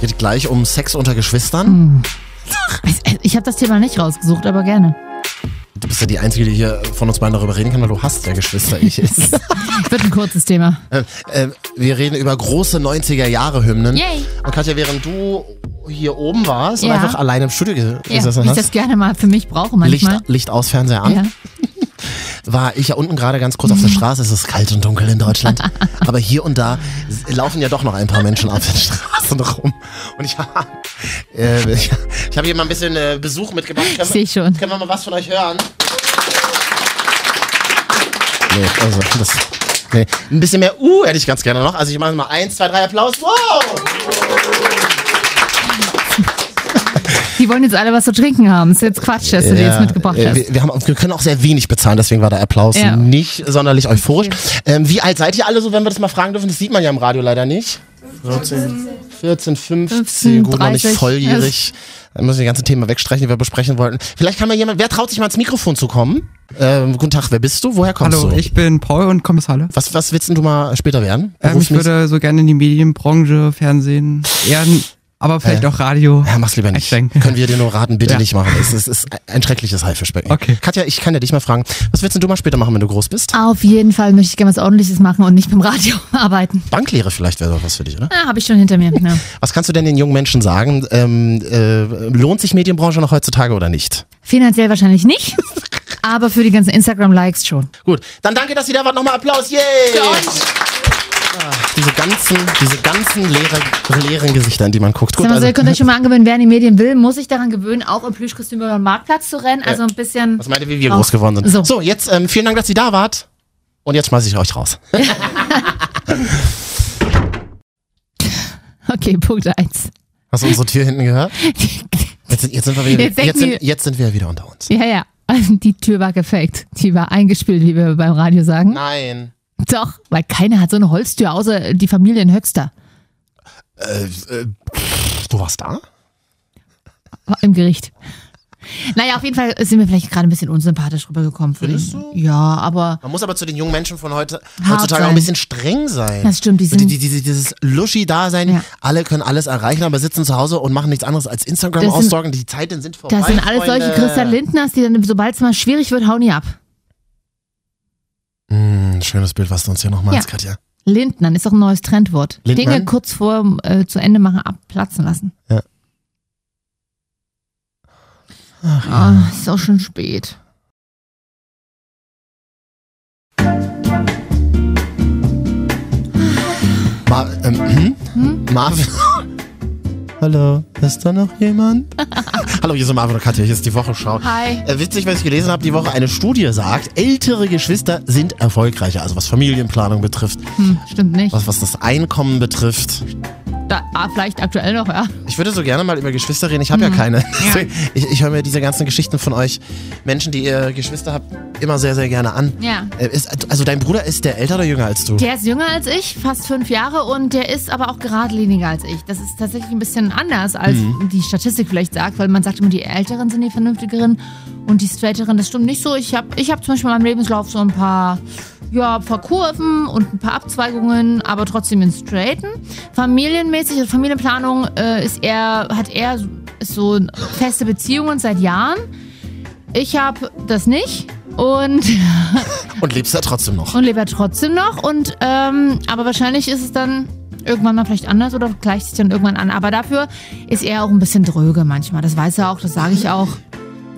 Geht gleich um Sex unter Geschwistern. Ich, ich habe das Thema nicht rausgesucht, aber gerne. Du bist ja die Einzige, die hier von uns beiden darüber reden kann, weil du hast ja Geschwister. Ich. Wird ein kurzes Thema. äh, äh, wir reden über große 90er Jahre Hymnen. Yay. Und Katja, während du hier oben warst Ja. und einfach alleine im Studio Ja, gesessen ich hast, das gerne mal für mich brauche Licht, manchmal. Licht aus, Fernseher an, Ja. War ich ja unten gerade ganz kurz auf der Straße. Es ist kalt und dunkel in Deutschland. Aber hier und da laufen ja doch noch ein paar Menschen auf den Straßen rum. Und ich, äh, ich, ich habe hier mal ein bisschen äh, Besuch mitgebracht. Können, Seh wir- ich schon. können wir mal was von euch hören? Nee, also das. Nee. Ein bisschen mehr Uh hätte ich ganz gerne noch. Also ich mache mal eins, zwei, drei Applaus. Wow! Die wollen jetzt alle was zu trinken haben. Das ist jetzt Quatsch, dass du dir Ja, jetzt mitgebracht äh, hast. Wir, wir, haben, wir können auch sehr wenig bezahlen, deswegen war der Applaus Ja. nicht sonderlich euphorisch. Ähm, wie alt seid ihr alle so, wenn wir das mal fragen dürfen? Das sieht man ja im Radio leider nicht. 14, 14 15, 15, gut, noch nicht 30. volljährig. Dann müssen wir das ganze Thema wegstreichen, die wir besprechen wollten. Vielleicht kann mal jemand, wer traut sich mal ans Mikrofon zu kommen? Ähm, guten Tag, wer bist du? Woher kommst Hallo, du? ich bin Paul und komme aus Halle. was, was willst denn du mal später werden? Ähm, ich würde so gerne in die Medienbranche, Fernsehen, eher, aber vielleicht Äh. auch Radio. Ja, mach's lieber nicht. Können wir dir nur raten, bitte Ja. nicht machen. Es ist, es ist ein schreckliches Haifischbecken. Okay. Katja, ich kann ja dich mal fragen, was willst denn du mal später machen, wenn du groß bist? Auf jeden Fall möchte ich gerne was Ordentliches machen und nicht beim Radio arbeiten. Banklehre vielleicht wäre doch was für dich, oder? Ja, habe ich schon hinter mir. Ja. Was kannst du denn den jungen Menschen sagen? Ähm, äh, lohnt sich Medienbranche noch heutzutage oder nicht? Finanziell wahrscheinlich nicht, aber für die ganzen Instagram-Likes schon. Gut, dann danke, dass ihr da wart. Nochmal Applaus. Yay! Diese ganzen, diese ganzen leere, leeren Gesichter, in die man guckt. Gut, Sag mal so, also, ihr könnt euch schon mal angewöhnen, wer in die Medien will, muss sich daran gewöhnen, auch im Plüschkostüm über den Marktplatz zu rennen. Also ein bisschen. was meint ihr, wie wir raus. groß geworden sind? So. So, jetzt ähm, vielen Dank, dass ihr da wart. Und jetzt schmeiße ich euch raus. Okay, Punkt eins. Hast du unsere Tür hinten gehört? Jetzt sind, jetzt sind, wir, wieder, Jetzt jetzt, sind, jetzt sind wir wieder unter uns. Ja, ja. Die Tür war gefaked. Die war eingespielt, wie wir beim Radio sagen. Nein. Doch, weil keiner hat so eine Holztür, außer die Familie in Höxter Äh, äh, du warst da? im Gericht. Naja, auf jeden Fall sind wir vielleicht gerade ein bisschen unsympathisch rübergekommen. Für Findest den, Ja, aber Man muss aber zu den jungen Menschen von heute heutzutage auch ein sein. bisschen streng sein. Das stimmt, die sind- die, die, dieses Luschi-Dasein, Ja. alle können alles erreichen, aber sitzen zu Hause und machen nichts anderes als Instagram sind- aussorgen. Die Zeiten sind vorbei. das sind alles solche Freunde. Christian Lindners, die dann, sobald es mal schwierig wird, hauen die ab. Schönes Bild, was du uns hier noch malst, Ja. Katja. Lindnern ist doch ein neues Trendwort. Lindnern? Dinge kurz vor äh, zu Ende machen, abplatzen lassen. Ja. Ah, ist auch schon spät. Ma ähm, hm? Hm? Marvin. Hallo, ist da noch jemand? Hallo, hier sind Marvin und Katja, hier ist die Wochenschau. Hi. Äh, witzig, was ich gelesen habe, die Woche eine Studie sagt, ältere Geschwister sind erfolgreicher, also was Familienplanung betrifft, Hm, stimmt nicht. was, was das Einkommen betrifft. Da, ah, vielleicht aktuell noch, ja. Ich würde so gerne mal über Geschwister reden, ich habe ja keine. Deswegen, Ich, ich höre mir diese ganzen Geschichten von euch, Menschen, die ihr Geschwister habt, immer sehr, sehr gerne an. Ja. Äh, Ist, also dein Bruder ist der älter oder jünger als du? Der ist jünger als ich, fast fünf Jahre, und der ist aber auch geradliniger als ich. Das ist tatsächlich ein bisschen anders, als Mhm. die Statistik vielleicht sagt, weil man sagt immer, die Älteren sind die Vernünftigeren und die Straighteren. Das stimmt nicht so. Ich habe ich hab zum Beispiel in meinem Lebenslauf so ein paar, ja, ein paar Kurven und ein paar Abzweigungen, aber trotzdem in Straighten. Familienmäßig, also Familienplanung äh, ist eher, hat eher so- feste Beziehungen seit Jahren. Ich habe das nicht. Und Und lebst da trotzdem noch? und lebe ja trotzdem noch. Und ähm, aber wahrscheinlich ist es dann irgendwann mal vielleicht anders oder gleicht sich dann irgendwann an. Aber dafür ist er auch ein bisschen dröge manchmal. Das weiß er auch, das sage ich auch.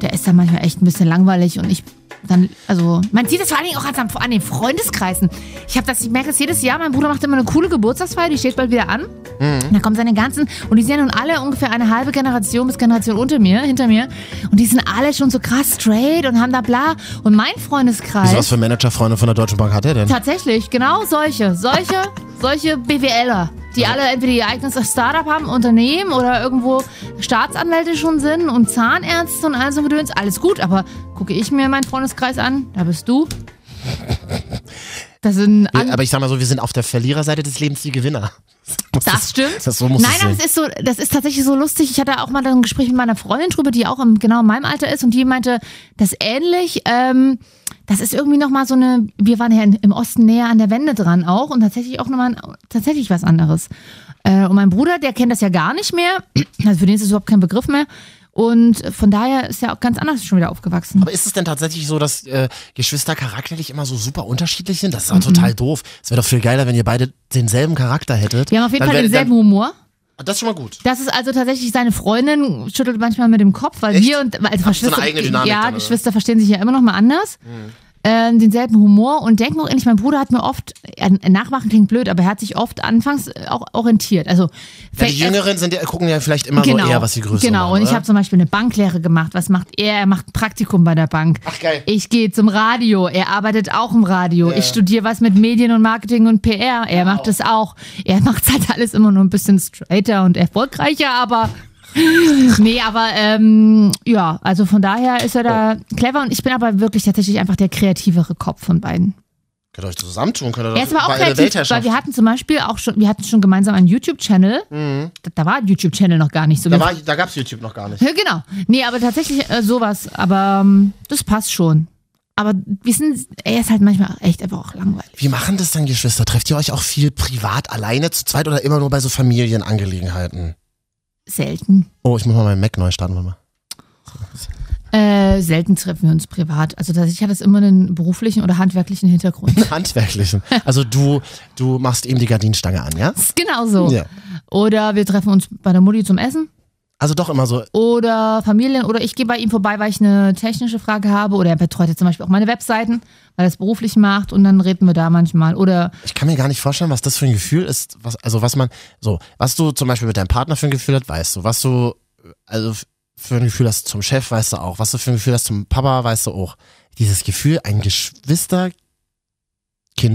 Der ist dann manchmal echt ein bisschen langweilig und ich dann, also, man sieht das vor allen Dingen auch an, an den Freundeskreisen. Ich habe das, ich merke das jedes Jahr, mein Bruder macht immer eine coole Geburtstagsfeier, die steht bald wieder an. Und da kommen seine ganzen, und die sind ja nun alle ungefähr eine halbe Generation bis Generation unter mir, hinter mir. Und die sind alle schon so krass straight und haben da bla. Und mein Freundeskreis. Also was für Managerfreunde von der Deutschen Bank hat er denn? Tatsächlich, genau solche. Solche, solche BWLer, die alle entweder ihr eigenes Startup haben, Unternehmen oder irgendwo Staatsanwälte schon sind und Zahnärzte und all so Gedöns. Alles gut, aber gucke ich mir meinen Freundeskreis an, da bist du. Das sind an aber ich sag mal so, wir sind auf der Verliererseite des Lebens die Gewinner. Muss Das stimmt. Das, so muss Nein, aber es ist so, das ist tatsächlich so lustig. Ich hatte auch mal ein Gespräch mit meiner Freundin drüber, die auch im, genau in meinem Alter ist und die meinte, das ähnlich. Ähm, das ist irgendwie nochmal so eine, wir waren ja im Osten näher an der Wende dran auch und tatsächlich auch nochmal tatsächlich was anderes. Äh, und mein Bruder, der kennt das ja gar nicht mehr. Also für den ist es überhaupt kein Begriff mehr. Und von daher ist er auch ganz anders schon wieder aufgewachsen. Aber ist es denn tatsächlich so, dass äh, Geschwister charakterlich immer so super unterschiedlich sind? Das ist Mhm. auch total doof. Es wäre doch viel geiler, wenn ihr beide denselben Charakter hättet. Wir haben auf jeden Dann Fall wär- denselben dann- Humor. Das ist schon mal gut. Das ist also tatsächlich seine Freundin, schüttelt manchmal mit dem Kopf, weil Echt? wir und also so eine Geschwister, eigene Dynamik ja? Geschwister verstehen sich ja immer noch mal anders. Äh, denselben Humor und denken auch ähnlich. Mein Bruder hat mir oft, äh, nachmachen klingt blöd, aber er hat sich oft anfangs äh, auch orientiert. Also Ja, die Jüngeren sind ja, gucken ja vielleicht immer genau, so eher, was die Größeren Genau, machen, und ich habe zum Beispiel eine Banklehre gemacht. Was macht er? Er macht ein Praktikum bei der Bank. Ach, geil. Ich gehe zum Radio. Er arbeitet auch im Radio. Ich studiere was mit Medien und Marketing und PR. Er macht es auch. Er macht halt alles immer nur ein bisschen straighter und erfolgreicher, aber nee, aber ähm, ja, also von daher ist er da clever und ich bin aber wirklich tatsächlich einfach der kreativere Kopf von beiden. Könnt ihr euch zusammentun, könnt ihr Er ist doch aber auch kreativ, weil wir hatten zum Beispiel auch schon, wir hatten schon gemeinsam einen YouTube-Channel. Da, da war ein YouTube-Channel noch gar nicht so. Mhm. Da, war, da gab's YouTube noch gar nicht. ja, genau. Nee, aber tatsächlich äh, sowas. Aber ähm, das passt schon. Aber wir sind, er ist halt manchmal echt einfach auch langweilig. Wie machen das dann Geschwister? Trefft ihr euch auch viel privat alleine zu zweit oder immer nur bei so Familienangelegenheiten? Selten. Oh, ich muss mal meinen Mac neu starten, warte mal. Äh, selten treffen wir uns privat. Also tatsächlich hat das immer einen beruflichen oder handwerklichen Hintergrund. Handwerklichen. Also du, du machst ihm die Gardinenstange an, ja? Genau so. Ja. Oder wir treffen uns bei der Mutti zum Essen. Also doch immer so. oder Familien oder ich gehe bei ihm vorbei, weil ich eine technische Frage habe oder er betreut jetzt zum Beispiel auch meine Webseiten, weil er es beruflich macht und dann reden wir da manchmal oder Ich kann mir gar nicht vorstellen, was das für ein Gefühl ist. Was, also was man, so, was du zum Beispiel mit deinem Partner für ein Gefühl hast, weißt du. Was du, also für ein Gefühl hast zum Chef, weißt du auch. Was du für ein Gefühl hast zum Papa, weißt du auch. Dieses Gefühl, ein Geschwisterkind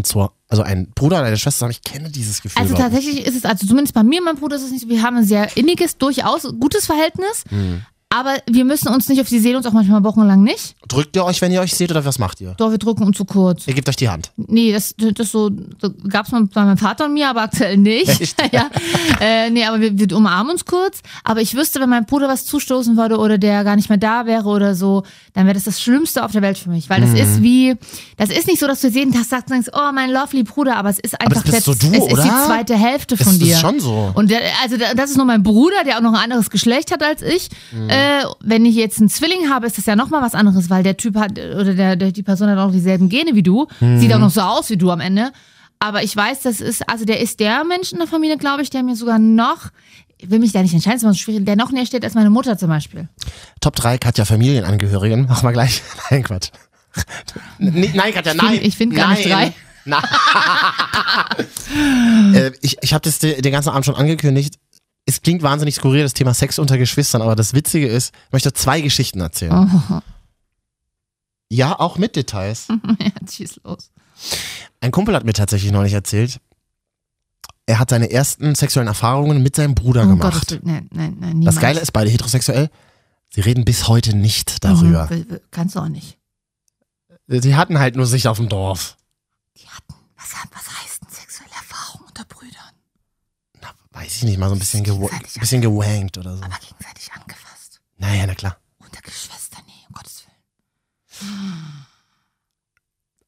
zu, also ein Bruder oder eine Schwester haben, ich kenne dieses Gefühl. Also überhaupt nicht. tatsächlich ist es, also zumindest bei mir und meinem Bruder ist es nicht so, wir haben ein sehr inniges, durchaus gutes Verhältnis, Hm. Aber wir müssen uns nicht auf die Seele uns auch manchmal wochenlang nicht. Drückt ihr euch, wenn ihr euch seht, oder was macht ihr? Doch, wir drücken uns zu kurz. Ihr gebt euch die Hand. Nee, das, das so, das gab's mal bei meinem Vater und mir, aber aktuell nicht. Ja. Äh, nee, aber wir, wir umarmen uns kurz. Aber ich wüsste, wenn mein Bruder was zustoßen würde oder der gar nicht mehr da wäre oder so, dann wäre das das Schlimmste auf der Welt für mich. Weil das Mhm. ist wie, das ist nicht so, dass du jeden Tag sagst, denkst, oh, mein lovely Bruder, aber es ist einfach das so du, es ist oder? die zweite Hälfte von Das dir. ist schon so. Und der, also das ist nur mein Bruder, der auch noch ein anderes Geschlecht hat als ich. Mhm. Äh, wenn ich jetzt einen Zwilling habe, ist das ja noch mal was anderes, weil der Typ hat oder der, der die Person hat auch dieselben Gene wie du, Mhm. sieht auch noch so aus wie du am Ende. Aber ich weiß, das ist also der ist der Mensch in der Familie, glaube ich, der mir sogar noch ich will mich da nicht entscheiden, das ist immer so schwierig, der noch näher steht als meine Mutter zum Beispiel. Top 3 Katja Familienangehörigen. Machen wir gleich. Nein, Quatsch. N- Nein, Katja, nein. ich find gar nicht Nein. Na- äh, ich ich habe das de- den ganzen Abend schon angekündigt. Es klingt wahnsinnig skurril, das Thema Sex unter Geschwistern, aber das Witzige ist, ich möchte zwei Geschichten erzählen. Oh, Ja, auch mit Details. ja, schieß los. Ein Kumpel hat mir tatsächlich neulich erzählt, er hat seine ersten sexuellen Erfahrungen mit seinem Bruder Oh gemacht. Gott, nein, nein, nein, niemals. das Geile ist, beide heterosexuell, sie reden bis heute nicht darüber. Mhm, kannst du auch nicht. Sie hatten halt nur sich auf dem Dorf. Die hatten, was, was heißt denn sexuelle Erfahrung unter Brüdern? Na, weiß ich nicht, mal so ein bisschen, gewa bisschen gewankt oder so. Aber gegenseitig angefasst. Naja, na klar. Unter Geschwistern, nee, um Gottes Willen.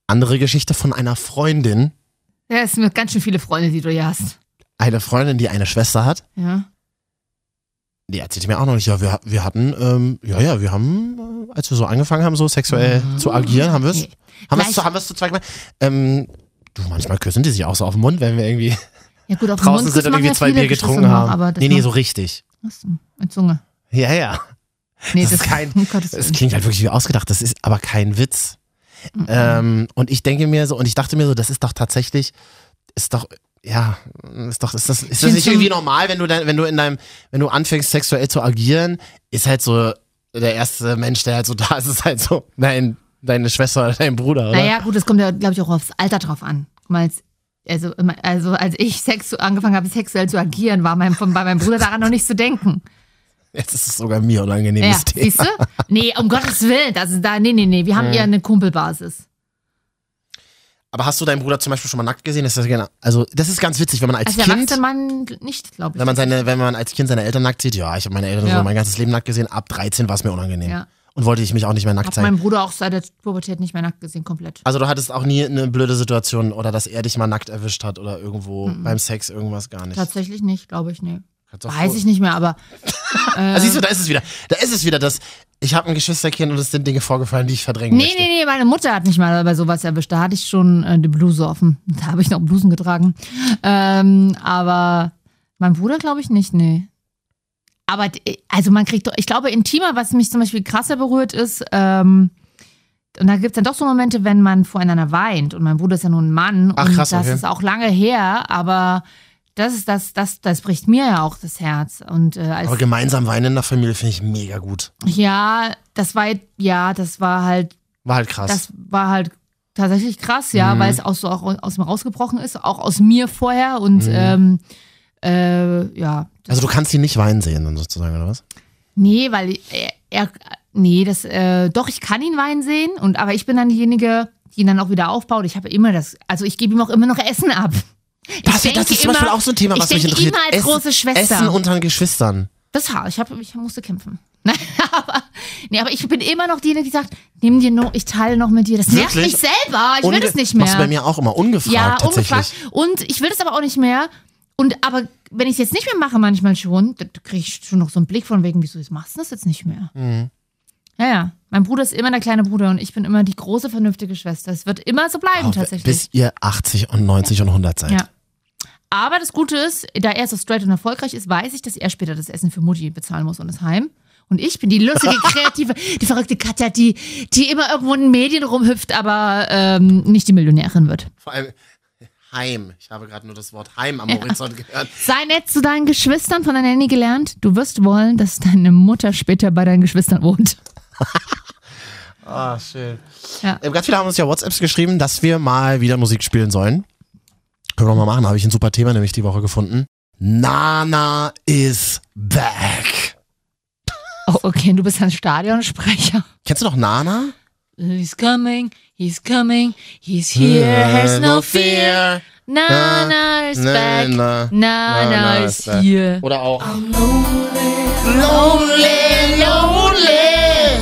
Andere Geschichte von einer Freundin. Ja, es sind ganz schön viele Freunde, die du hier hast. Eine Freundin, die eine Schwester hat. Ja. Die erzählte mir auch noch nicht. Ja, wir, wir hatten, ähm, ja, ja, wir haben, äh, als wir so angefangen haben, so sexuell zu agieren, haben wir es. Nee. Haben wir es Gleich- zu, haben wir es zu zweit gemacht? Ähm, du, manchmal küssen die sich auch so auf den Mund, wenn wir irgendwie Ja gut, auf draußen sind machen irgendwie zwei Bier getrunken noch, haben. Aber das nee, nee, so richtig. Achso, mit Zunge. Ja, ja. Nee, Das ist kein- Es Willen. klingt halt wirklich wie ausgedacht, das ist aber kein Witz. Ähm, und ich denke mir so, und ich dachte mir so, das ist doch tatsächlich, ist doch, ja, ist doch, ist das, ist das nicht irgendwie normal, wenn du dann, wenn du in deinem, wenn du anfängst sexuell zu agieren, ist halt so der erste Mensch, der halt so da ist, ist halt so dein, deine Schwester oder dein Bruder, oder? Naja, gut, das kommt ja, glaube ich, auch aufs Alter drauf an. Guck mal, als, also, also als ich Sex, angefangen habe, sexuell zu agieren, war mein, von, bei meinem Bruder daran noch nicht zu denken. Jetzt ist es sogar mir Ja, unangenehmes Thema. siehst du? Nee, um Gottes Willen, das ist da, nee, nee, nee, wir haben eher eine Kumpelbasis. Aber hast du deinen Bruder zum Beispiel schon mal nackt gesehen? Das ist genau, also das ist ganz witzig, wenn man als Als Kind, Mann nicht, glaube ich. wenn man seine, wenn man als Kind seine Eltern nackt sieht, ja, ich habe meine Eltern Ja. so mein ganzes Leben nackt gesehen. Ab 13 war es mir unangenehm Ja. Und wollte ich mich auch nicht mehr nackt Hab zeigen. meinen Bruder auch seit der Pubertät nicht mehr nackt gesehen, komplett. Also du hattest auch nie eine blöde Situation oder dass er dich mal nackt erwischt hat oder irgendwo beim Sex irgendwas gar nicht. Tatsächlich nicht, glaube ich, nee. Weiß ich nicht mehr, aber Ah, siehst du, da ist es wieder. Da ist es wieder, dass ich habe ein Geschwisterkind und es sind Dinge vorgefallen, die ich verdrängen Nee, möchte. nee, nee, meine Mutter hat mich mal bei sowas erwischt. Da hatte ich schon äh, die Bluse offen. Da habe ich noch Blusen getragen. Ähm, aber mein Bruder glaube ich nicht, nee. Aber d- also man kriegt doch, ich glaube, intimer, was mich zum Beispiel krasser berührt, ist, ähm, und da gibt es dann doch so Momente, wenn man voreinander weint. Und mein Bruder ist ja nun ein Mann. Ach, und krass, das okay. ist auch lange her, aber das ist das, das, das bricht mir ja auch das Herz. Und äh, als Aber gemeinsam weinen in der Familie finde ich mega gut. ja, das war ja, das war halt War halt krass. das war halt tatsächlich krass, ja, weil es auch so auch aus mir rausgebrochen ist, auch aus mir vorher und ähm, äh, ja. Das, also du kannst ihn nicht weinen sehen dann sozusagen, oder was? nee, weil er, er nee, das, äh, doch, ich kann ihn weinen sehen, und aber ich bin dann diejenige, die ihn dann auch wieder aufbaut. Ich habe immer das, also ich gebe ihm auch immer noch Essen ab. Das, das ist zum Beispiel immer- auch so ein Thema, was ich mich interessiert. immer als Essen, große Schwester. Essen unter den Geschwistern. Das hart. Ich, hab, ich musste kämpfen. Nein, aber, nee, aber ich bin immer noch diejenige, die sagt, nimm dir noch, ich teile noch mit dir. Das nervt mich selber. Ich will Unge- das nicht mehr. Machst du bei mir auch immer ungefragt ja, ungefragt. Und ich will das aber auch nicht mehr. Und aber wenn ich es jetzt nicht mehr mache, manchmal schon, da, da kriege ich schon noch so einen Blick von wegen, wieso machst du das jetzt nicht mehr? Mhm. Ja, ja. Mein Bruder ist immer der kleine Bruder und ich bin immer die große, vernünftige Schwester. Es wird immer so bleiben, Oh, tatsächlich. bis ihr 80 und 90 und 100 seid. ja. Aber das Gute ist, da er so straight und erfolgreich ist, weiß ich, dass er später das Essen für Mutti bezahlen muss und das Heim. Und ich bin die lustige, kreative, die verrückte Katja, die, die immer irgendwo in den Medien rumhüpft, aber ähm, nicht die Millionärin wird. Vor allem Heim. Ich habe gerade nur das Wort Heim am Horizont gehört. Sei nett zu deinen Geschwistern von deiner Nanny gelernt. Du wirst wollen, dass deine Mutter später bei deinen Geschwistern wohnt. Ah, schön. Ja. Ähm, ganz viele haben uns ja WhatsApps geschrieben, dass wir mal wieder Musik spielen sollen. Können wir mal machen, habe ich ein super Thema nämlich die Woche gefunden. Nana is back. Oh, okay, du bist ein Stadionsprecher. Kennst du noch Nana? He's coming, he's coming, he's here, has no fear. Nana is back, Na, Nana is here. Oder auch. Lonely, lonely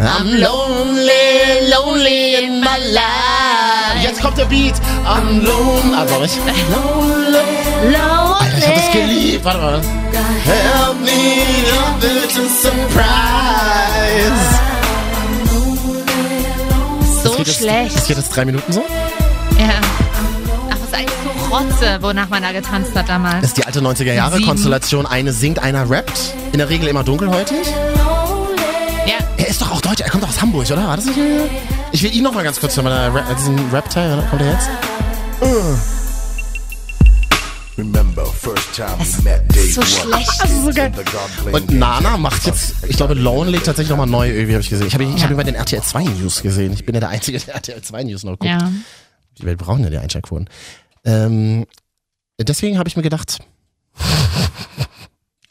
I'm lonely, lonely in my life. Jetzt kommt der Beat. I'm lonely. Also nicht Alter, ich hab das geliebt. Warte mal. Help me a little surprise So Das schlecht. Das geht jetzt drei Minuten so? Ja. Ach, was ist eigentlich so Rotze, wonach man da getanzt hat damals. Das ist die alte 90er Jahre Sieben. Konstellation. Eine singt, einer rappt. In der Regel immer dunkelhäutig. Ja, Er ist doch auch Deutscher. Er kommt doch aus Hamburg, oder? War das nicht? Ich will ihn noch mal ganz kurz hören, diesen Rap-Teil, oder? Kommt er jetzt? Remember, first time we met day so schlecht. so geil. Und Nana macht jetzt, ich glaube, Lonely tatsächlich nochmal neu, irgendwie habe ich gesehen. Ich habe ihn, ich hab ihn bei den RTL 2 News gesehen. Ich bin ja der Einzige, der RTL 2 News noch guckt. Ja. Die Welt brauchen ja die Einschaltquoten. Ähm, deswegen habe ich mir gedacht,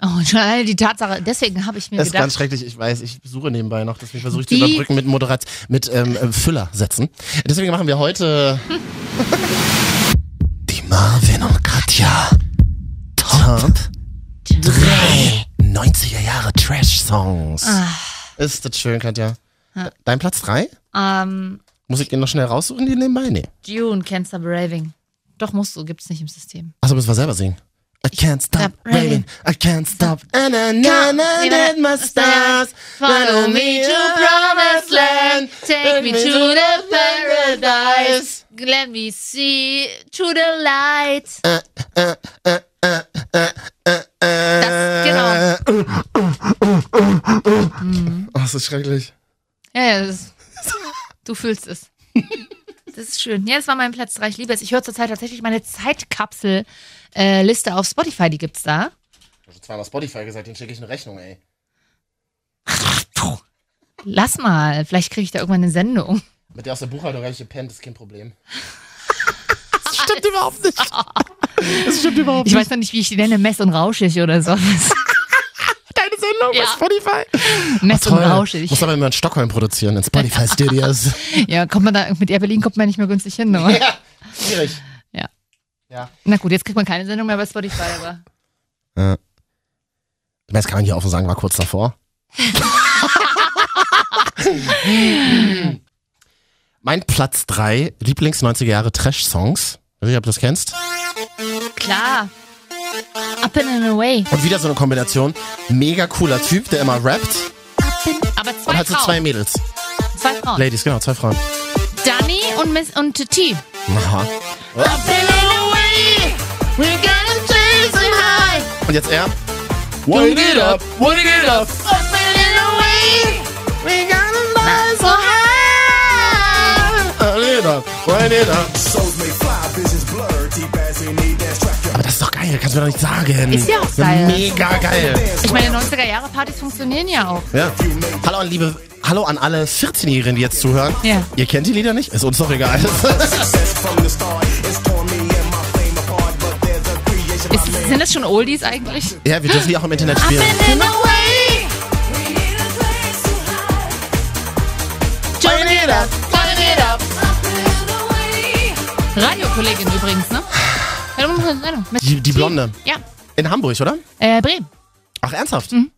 Oh, die Tatsache, deswegen habe ich mir das ist gedacht, ganz schrecklich, ich weiß, ich suche nebenbei noch, deswegen versuche ich zu überbrücken mit Moderat, mit ähm, äh, Füllersätzen. Deswegen machen wir heute Trash-Songs. Ah. Ist das schön, Katja? Dein Platz 3? ähm, Muss ich den noch schnell raussuchen, die nebenbei? Nee. Dune, Can't Stop Raving. Doch, musst du, gibt's nicht im System. Achso, müssen wir selber singen. I can't stop raving. I can't stop. Na, na, na, my stars. Follow me to promised land. Take me to the paradise. Let me see to the light. Das, genau. Oh, das ist schrecklich. Ja, ja, das, du fühlst es. Das ist schön. Ja, das war mein Platz 3. Ich liebe es. Ich höre zurzeit tatsächlich meine Zeitkapsel-Liste auf Spotify. Die gibt's da. Ich habe zweimal Spotify gesagt, den schicke ich eine Rechnung, ey. Lass mal. Vielleicht kriege ich da irgendwann eine Sendung. Mit der aus der Buchhaltung habe ich gepennt, ist kein Problem. Das stimmt überhaupt nicht. Das stimmt überhaupt Ich weiß noch nicht, wie ich die nenne. Mess und rauschig oder so. Deine Sendung Ja. bei Spotify. Mess und rauschig. Muss aber immer in Stockholm produzieren, in Spotify Studios. Ja, kommt man da, mit Air Berlin kommt man nicht mehr günstig hin, oder? ja, schwierig. Ja. Ja. Na gut, jetzt kriegt man keine Sendung mehr bei Spotify, aber. Das kann man hier offen sagen, war kurz davor. mein Platz 3 Lieblings-90er Jahre Trash-Songs. Ich weiß nicht, ob du das kennst. Klar. Up and, and away. Und wieder so eine Kombination. Mega cooler Typ, der immer rappt. Aber zwei Und halt so Frauen. zwei Mädels. zwei Frauen. Ladies, genau, zwei Frauen. Dani und Miss und T. Aha. Und jetzt er. Wind it up, wind it up. It up, wind it up. Souls may fly, visions blur, deep as they need that track. Aber das ist doch geil, kannst du mir doch nicht sagen. Ist ja auch geil. Mega geil. Ich meine, 90er Jahre Partys funktionieren ja auch. Ja. Hallo an liebe, hallo an alle 14-Jährigen, die jetzt zuhören. Ja. Ihr kennt die Lieder nicht? Ist uns doch egal. Ist, sind das schon Oldies eigentlich? ja, wir dürfen die auch im Internet spielen. up, wind it up. Radiokollegin übrigens, ne? Die, die. Blonde. Ja. In Hamburg, oder? Äh, Bremen. Ach, ernsthaft? Mhm.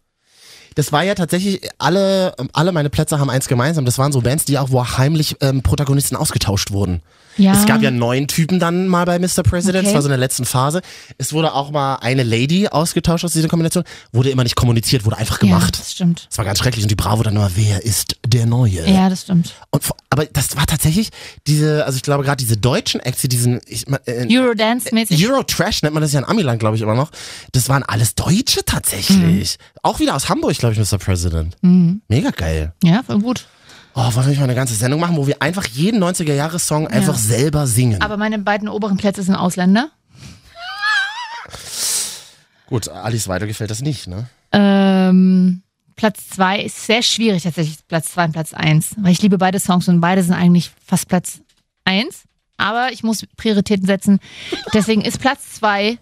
Das war ja tatsächlich, alle, alle meine Plätze haben eins gemeinsam. Das waren so Bands, die auch, wo heimlich ähm, Protagonisten ausgetauscht wurden. Ja. Es gab ja neun Typen dann mal bei Mr. President, Okay. das war so in der letzten Phase. Es wurde auch mal eine Lady ausgetauscht aus dieser Kombination. Wurde immer nicht kommuniziert, wurde einfach Ja, gemacht. das stimmt. Das war ganz schrecklich und die Bravo dann immer, wer ist der Neue? Ja, das stimmt. Und Aber das war tatsächlich diese, also ich glaube gerade diese deutschen Acts, die diesen äh, Eurodance-mäßig. Eurotrash nennt man das ja in Amiland, glaube ich, immer noch. Das waren alles Deutsche tatsächlich. Auch wieder aus Hamburg, glaube ich, Mr. President. Mega geil. Ja, voll gut. Oh, wollen wir nicht mal eine ganze Sendung machen, wo wir einfach jeden 90er-Jahres-Song einfach selber singen? Aber meine beiden oberen Plätze sind Ausländer. Gut, Alice Weidel gefällt das nicht, ne? Ähm, Platz zwei ist sehr schwierig tatsächlich, Platz zwei und Platz eins. Weil ich liebe beide Songs und beide sind eigentlich fast Platz eins. Aber ich muss Prioritäten setzen. Deswegen ist Platz zwei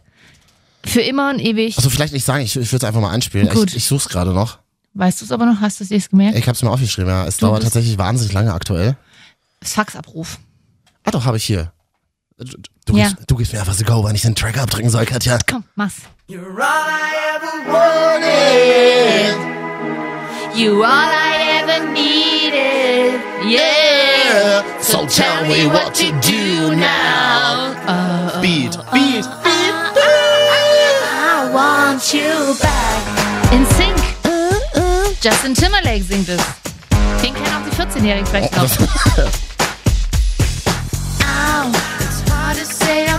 für immer und ewig. Also vielleicht nicht sagen, ich, ich würde es einfach mal einspielen. Gut. Ich, ich suche es gerade noch. Weißt du es aber noch? Hast du es dir gemerkt? Ich habe es mir aufgeschrieben, ja. Es Du dauert tatsächlich wahnsinnig lange aktuell. Faxabruf. Ah doch, habe ich hier. Du, du, Ja. gibst, du gibst mir einfach so go, wann ich den Track abdrücken soll, Katja. Komm, mach's. You're You all I ever needed. Yeah. So tell me what to do now. Beat, beat, beat. I want you back. Justin Timberlake singt es. Den kennen auch die 14-Jährigen vielleicht noch.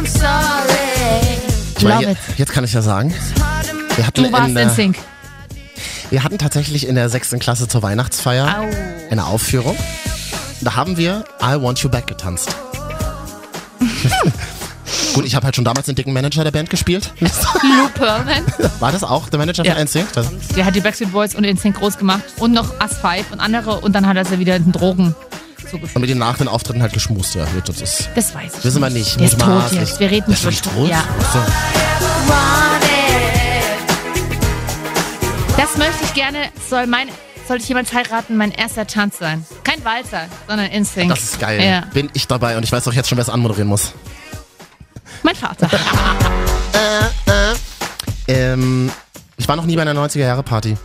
Sorry. Ich meine. Jetzt kann ich ja sagen. Wir hatten, Du warst in, in Sync. wir hatten tatsächlich in der sechsten Klasse zur Weihnachtsfeier Au. eine Aufführung. Da haben wir I Want You Back getanzt. Gut, ich habe halt schon damals den dicken Manager der Band gespielt. Lou Pearlman. War das auch der Manager Ja. von NSYNC? Das, Der hat die Backstreet Boys und NSYNC groß gemacht. Und noch Us 5 und andere. Und dann hat er sie wieder in den Drogen zugeführt. und mit den nach den Auftritten halt geschmust, ja. Das ist, Das weiß ich wissen wir nicht. nicht. Der ist tot jetzt. Wir reden nicht tot? Ja. So. Das möchte ich gerne, soll mein, sollte ich jemals heiraten, mein erster Tanz sein. Kein Walzer, sondern Instinct. Das ist geil. Ja. Bin ich dabei und ich weiß auch jetzt schon, wer es anmoderieren muss. Mein Vater. Ähm, ich war noch nie bei einer 90er-Jahre-Party.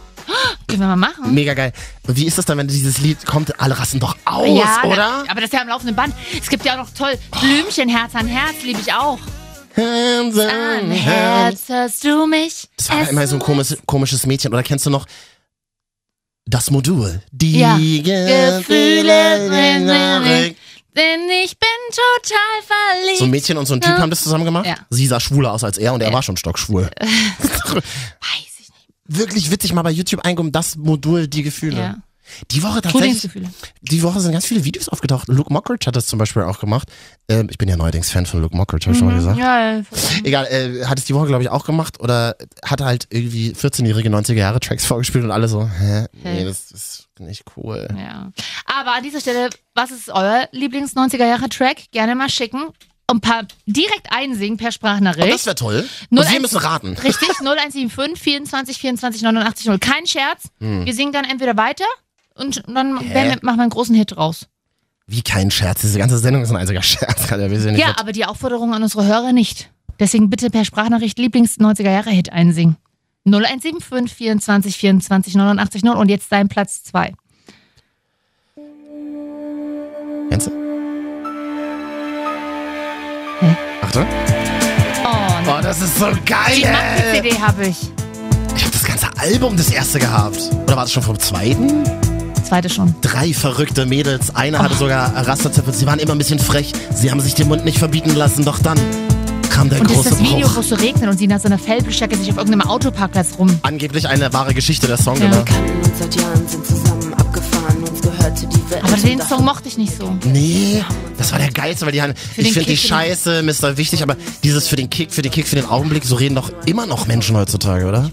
Können wir mal machen. Mega geil. Wie ist das dann, wenn dieses Lied kommt? Alle rasten doch aus, ja, oder? Na, aber das ist ja am laufenden Band. Es gibt ja auch noch toll Blümchen, Herz an Herz, liebe ich auch. Hands An Herz. Herz hörst du mich. Das war immer so ein muss- komisches, Mädchen. Oder kennst du noch das Modul? Die Ja. Gefühle sind. Denn ich bin total verliebt. So ein Mädchen und so ein Typ haben das zusammen gemacht? Ja. Sie sah schwuler aus als er und er war schon stockschwul. Weiß ich nicht. Wirklich witzig, mal bei YouTube eingeben, das Modul, die Gefühle. Ja. Die Woche tatsächlich, die Woche sind ganz viele Videos aufgetaucht. Luke Mockridge hat das zum Beispiel auch gemacht. Ähm, ich bin ja neuerdings Fan von Luke Mockridge, habe ich schon mal gesagt. Mhm. Ja, ja. Egal, äh, hat es die Woche, glaube ich, auch gemacht oder hat halt irgendwie 14-jährige 90er-Jahre-Tracks vorgespielt und alle so, hä? Nee, das ist nicht cool. Ja. Aber an dieser Stelle, was ist euer Lieblings-90er-Jahre-Track? Gerne mal schicken. Und ein paar direkt einsingen per Sprachnachricht. das wäre toll. Und wir müssen raten. Richtig, 0175 24 24 89 0. Kein Scherz. Hm. Wir singen dann entweder weiter und dann wir, machen wir einen großen Hit draus. Wie kein Scherz. Diese ganze Sendung ist ein einziger Scherz. Ja, wir sind nicht Ja, aber die Aufforderung an unsere Hörer nicht. Deswegen bitte per Sprachnachricht Lieblings-90er-Jahre-Hit einsingen. 0175 24 24 89 0 und jetzt dein Platz 2. Kennst du? Hä? Achtung. Oh, Oh, das ist so die geil. Maxi-CD habe ich. Ich habe das ganze Album das erste gehabt. Oder war das schon vom zweiten? Zweite schon. Drei verrückte Mädels. Eine hatte sogar Rasterzöpfe. Sie waren immer ein bisschen frech. Sie haben sich den Mund nicht verbieten lassen. Doch dann kam der Und das ist große das Video, Bruch. wo es so regnet und sie nach so einer Fellbestärke sich auf irgendeinem Autoparkplatz rum. Angeblich eine wahre Geschichte, der Song. Ja. Genau. kannten uns seit Jahren, sind zusammen Aber den Song mochte ich nicht so. Nee, das war der geilste, weil die haben, ich den finde die Kick, Scheiße, Mr. Wichtig, aber dieses für den Kick, für den Kick, für den Augenblick, so reden doch immer noch Menschen heutzutage, oder?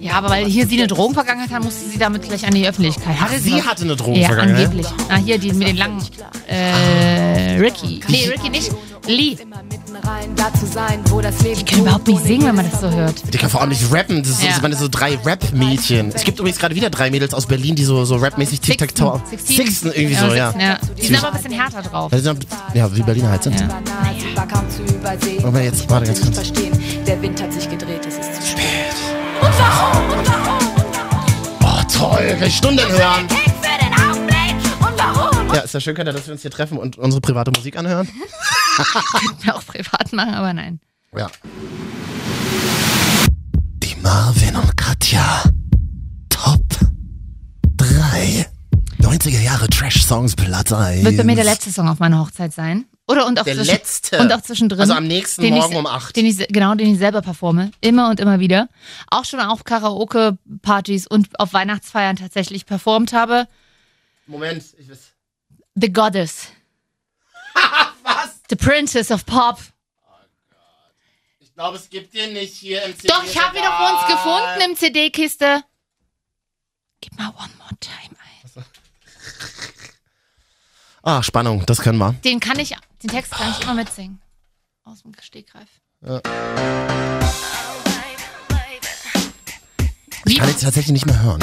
Ja, aber weil hier sie eine Drogenvergangenheit hat, musste sie damit gleich an die Öffentlichkeit. Hatte Sie was? hatte eine Ja, Drogenvergangenheit. angeblich. Ah, hier, die mit den langen. Äh, Ricky. Nee, Ricky nicht. Lee. Ich Die können überhaupt nicht singen, wenn man das so hört. Die kann vor allem nicht rappen. Das, ist, Ja. so drei Rap-Mädchen. Es gibt übrigens gerade wieder drei Mädels aus Berlin, die so, so rapmäßig Tic-Tac-Toe. Sixteen. Sixten irgendwie so, ja. ja. Die sind aber ein bisschen härter drauf. Ja, die sind- Ja, wie Berliner halt sind. Ja. Aber jetzt, warte ganz kurz. Verstehen. Der Wind hat sich gedreht, es ist zu spät. Oh, toll. Ich Stunden hören. Ja, ist ja schön, Katja, dass wir uns hier treffen und unsere private Musik anhören. Auch privat machen, aber nein. Ja. Die Marvin und Katja Top 3 90er Jahre Trash-Songs Platz 1. Wird bei mir der letzte Song auf meiner Hochzeit sein. Oder und auch Der zwischen, letzte? Und auch zwischendrin. Also am nächsten Morgen ich, um acht. Den ich, genau, den ich selber performe. Immer und immer wieder. Auch schon auf Karaoke-Partys und auf Weihnachtsfeiern tatsächlich performt habe. Moment, ich weiß. The Goddess. The Princess of Pop. Ich glaube, es gibt den nicht hier im CD. Doch, ich habe ihn doch uns gefunden im CD-Kiste. Gib mal One More Time ein. Ah, Spannung, das können wir. Den kann ich, den Text kann ich immer mitsingen. Aus dem Stegreif. Ich kann jetzt tatsächlich nicht mehr hören.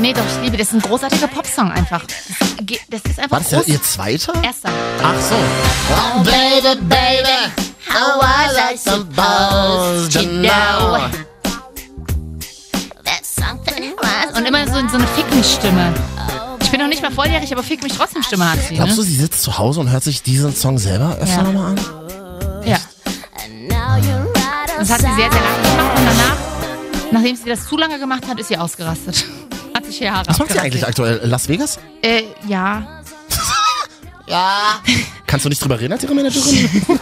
Nee, doch, ich liebe, das ist ein großartiger Popsong einfach. Das, ge- das ist einfach War das ja groß. ihr zweiter? Erster. Ach so. Oh, baby, baby, how was I supposed to know? Und immer so, so eine Fick mich Stimme. Ich bin noch nicht mal volljährig, aber Fick mich trotzdem Stimme hat sie. Glaubst du, Ne? sie sitzt zu Hause und hört sich diesen Song selber öfter Ja. nochmal an? Ja. Das hat sie sehr, sehr lange gemacht und danach, nachdem sie das zu lange gemacht hat, ist sie ausgerastet. Hat sich hier Haare Was macht sie eigentlich aktuell? Las Vegas? Äh, ja. Kannst du nicht drüber reden als ihre Managerin?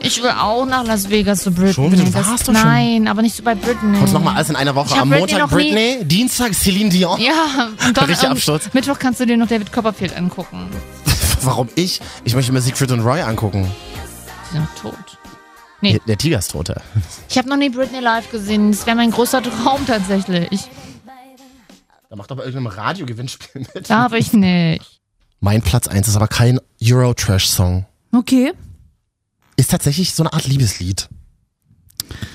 Ich will auch nach Las Vegas zu Britney. Schon? Du Das- warst doch schon. Nein, aber nicht so bei Britney. Kommst nochmal alles in einer Woche. Ich hab Am Britney Montag noch nie- Britney, Dienstag Celine Dion. Ja, und dann Absturz. Mittwoch kannst du dir noch David Copperfield angucken. Warum ich? Ich möchte mir Siegfried und Roy angucken. Die sind doch tot. Nee. Der, der Tiger ist tot. ja. Ich habe noch nie Britney live gesehen. Das wäre mein größter Traum tatsächlich. Da macht aber irgendeinem Radiogewinnspiel mit. Darf ich nicht. Mein Platz 1 ist aber kein Euro-Trash-Song. Okay. Ist tatsächlich so eine Art Liebeslied.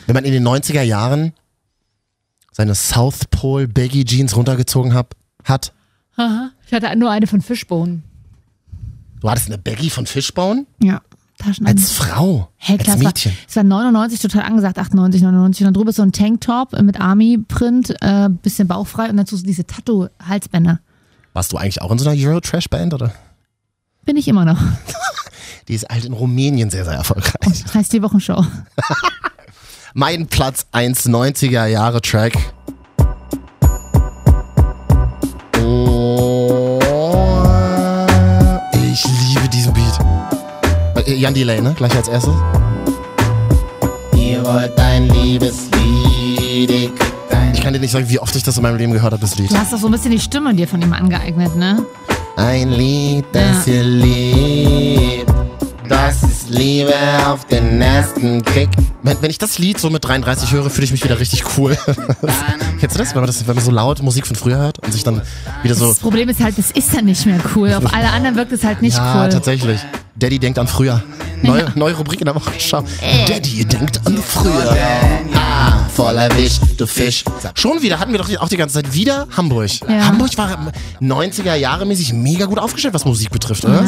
Wenn man in den 90er Jahren seine South Pole Baggy Jeans runtergezogen hab, hat. Aha. Ich hatte nur eine von Fishbone. Du hattest eine Baggy von Fishbone? Ja. Taschen Als Frau. Hey, als klasse. Mädchen. Es war 99 total angesagt, 98, 99. Und dann drüber ist so ein Tanktop mit Army-Print, äh, bisschen bauchfrei und dazu so diese Tattoo-Halsbänder. Warst du eigentlich auch in so einer Euro-Trash-Band, oder? Bin ich immer noch. Die ist halt in Rumänien sehr, sehr erfolgreich. Heißt die Wochenshow. Mein Platz 1 90er Jahre Track. Jan Delay, ne? Gleich als erstes. Ihr wollt ein Liebeslied, ein... Ich kann dir nicht sagen, wie oft ich das in meinem Leben gehört habe, das Lied. Du hast doch so ein bisschen die Stimme dir von ihm angeeignet, ne? Ein Lied, das ihr liebt. Das ist Liebe auf den ersten Kick. Wenn, wenn ich das Lied so mit 33 höre, fühle ich mich wieder richtig cool. Kennst du das? Wenn man, das? wenn man so laut Musik von früher hört und sich dann wieder so. Das Problem ist halt, das ist dann nicht mehr cool. Auf alle anderen wirkt es halt nicht ja, cool. tatsächlich. Daddy denkt an früher. Neue, neue Rubrik in der Wochenschau. Daddy denkt an früher. Voll erwischt, du Fisch. Schon wieder hatten wir doch auch die ganze Zeit wieder Hamburg. Ja. Hamburg war 90er Jahre mäßig mega gut aufgestellt, was Musik betrifft, oder?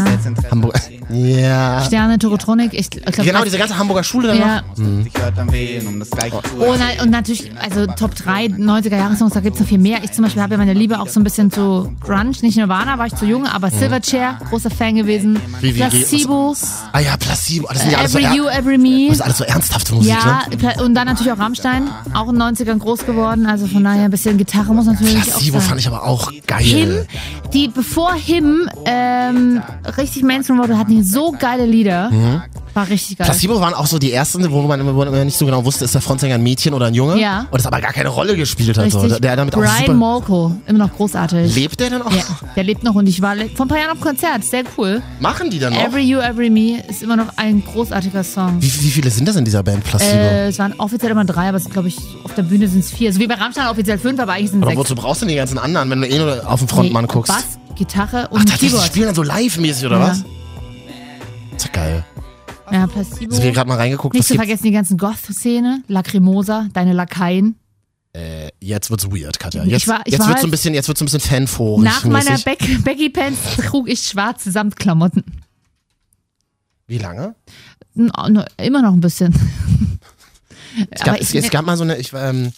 Hamburg. Ja. Sterne, Tokotronik, ich, ich glaube, Genau, diese ganze Hamburger Schule dann ja. noch. Ich hört an wen, das gleiche zu Oh, na, und natürlich, also Top 3 90er Jahre Songs, da gibt es noch viel mehr. Ich zum Beispiel habe ja meine Liebe auch so ein bisschen zu Grunge, nicht Nirvana, war ich zu jung, aber Silverchair, großer Fan gewesen. Wie- wie- Placebo, Ah ja, Placebo. Das sind ja alles so, Every er You, Every Me. das ist alles so ernsthafte Musik, Ja, ne? Und dann natürlich auch Rammstein, auch in den 90ern groß geworden, also von daher ein bisschen Gitarre muss natürlich Placebo auch sein. fand ich aber auch geil. Him, die bevor Him ähm, richtig Mainstream wurde, hatten die so geile Lieder. War richtig geil. Mhm. Placebo waren auch so die ersten, wo man, man nicht so genau wusste, ist der Frontsänger ein Mädchen oder ein Junge? Ja. Und das aber gar keine Rolle gespielt hat. So. Der damit auch Brian. Molko, immer noch großartig. Lebt der denn auch? Ja, der lebt noch und ich war vor ein paar Jahren auf Konzert, sehr cool. Machen die dann noch? Every You, Every Me ist immer noch ein großartiger Song. Wie, wie viele sind das in dieser Band, Placebo? Äh, es waren offiziell immer drei, aber es glaube ich auf der Bühne sind es vier. So wie bei Rammstein offiziell fünf, aber eigentlich sind es aber sechs. wozu brauchst du denn die ganzen anderen, wenn du eh nur auf den Frontmann Nee, guckst? Bass, Gitarre Ach, und tatsächlich, die Keyboard. spielen dann so live-mäßig, oder Ja. was? ist ja geil. Ja. Hast du hier gerade mal reingeguckt? Nicht was zu gibt's? vergessen die ganzen Goth-Szene, Lacrimosa, deine Lakaien. Äh, jetzt wird's weird, Katja. Ich Jetzt, war- ich jetzt war wird's so ein halt- bisschen, jetzt wird's so ein bisschen fanforig. Nach meiner mäßig. Beck Baggy Pants trug ich schwarze Samtklamotten. Wie lange? N- n- Immer noch ein bisschen. Es gab, es, es gab mal so eine, ich, war, ähm,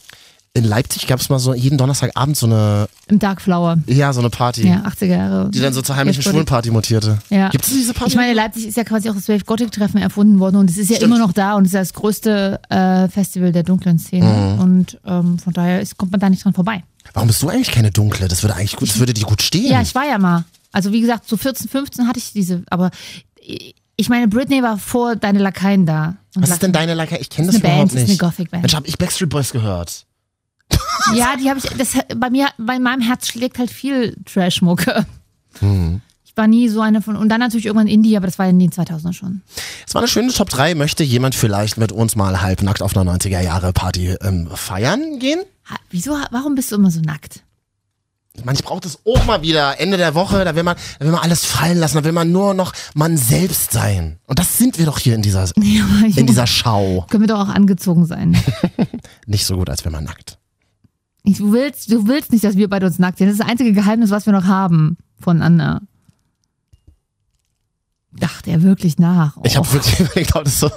in Leipzig gab es mal so jeden Donnerstagabend so eine, Im Dark Flower. ja, so eine Party, Ja, 80er Jahre. die dann so zur heimlichen wurde- Schwulenparty mutierte. Ja. Gibt es diese Party? Ich meine, Leipzig ist ja quasi auch das Wave Gothic Treffen erfunden worden und es ist ja Stimmt. immer noch da und es ist ja das größte äh, Festival der dunklen Szene. Mhm. Und ähm, von daher ist, kommt man da nicht dran vorbei. Warum bist du eigentlich keine dunkle? Das würde eigentlich gut, das würde dir gut stehen. Ja, ich war ja mal. Also wie gesagt, so 14, 15 hatte ich diese, aber ich meine, Britney war vor deine Lakaien da. Was ist denn deine Lacker? Ich kenne Das das, überhaupt Band, das ist nicht. eine Gothic-Band. Mensch, hab ich Backstreet Boys gehört. Ja, die habe ich, das, bei mir, bei meinem Herz schlägt halt viel Trash-Mucke. Mhm. Ich war nie so eine von, und dann natürlich irgendwann Indie, aber das war in den 2000er schon. Es war eine schöne Top 3. Möchte jemand vielleicht mit uns mal halbnackt auf einer 90er Jahre Party ähm, feiern gehen? Ha, wieso, warum bist du immer so nackt? Meine, ich brauche das auch mal wieder. Ende der Woche, da will man, da will man alles fallen lassen, da will man nur noch man selbst sein. Und das sind wir doch hier in dieser, Ja, in dieser Schau. können wir doch auch angezogen sein. Nicht so gut, als wenn man nackt. Ich, du, willst, du willst nicht, dass wir beide uns nackt sehen. Das ist das einzige Geheimnis, was wir noch haben voneinander. Dachte er wirklich nach. Ich habe wirklich überlegt, ob das so,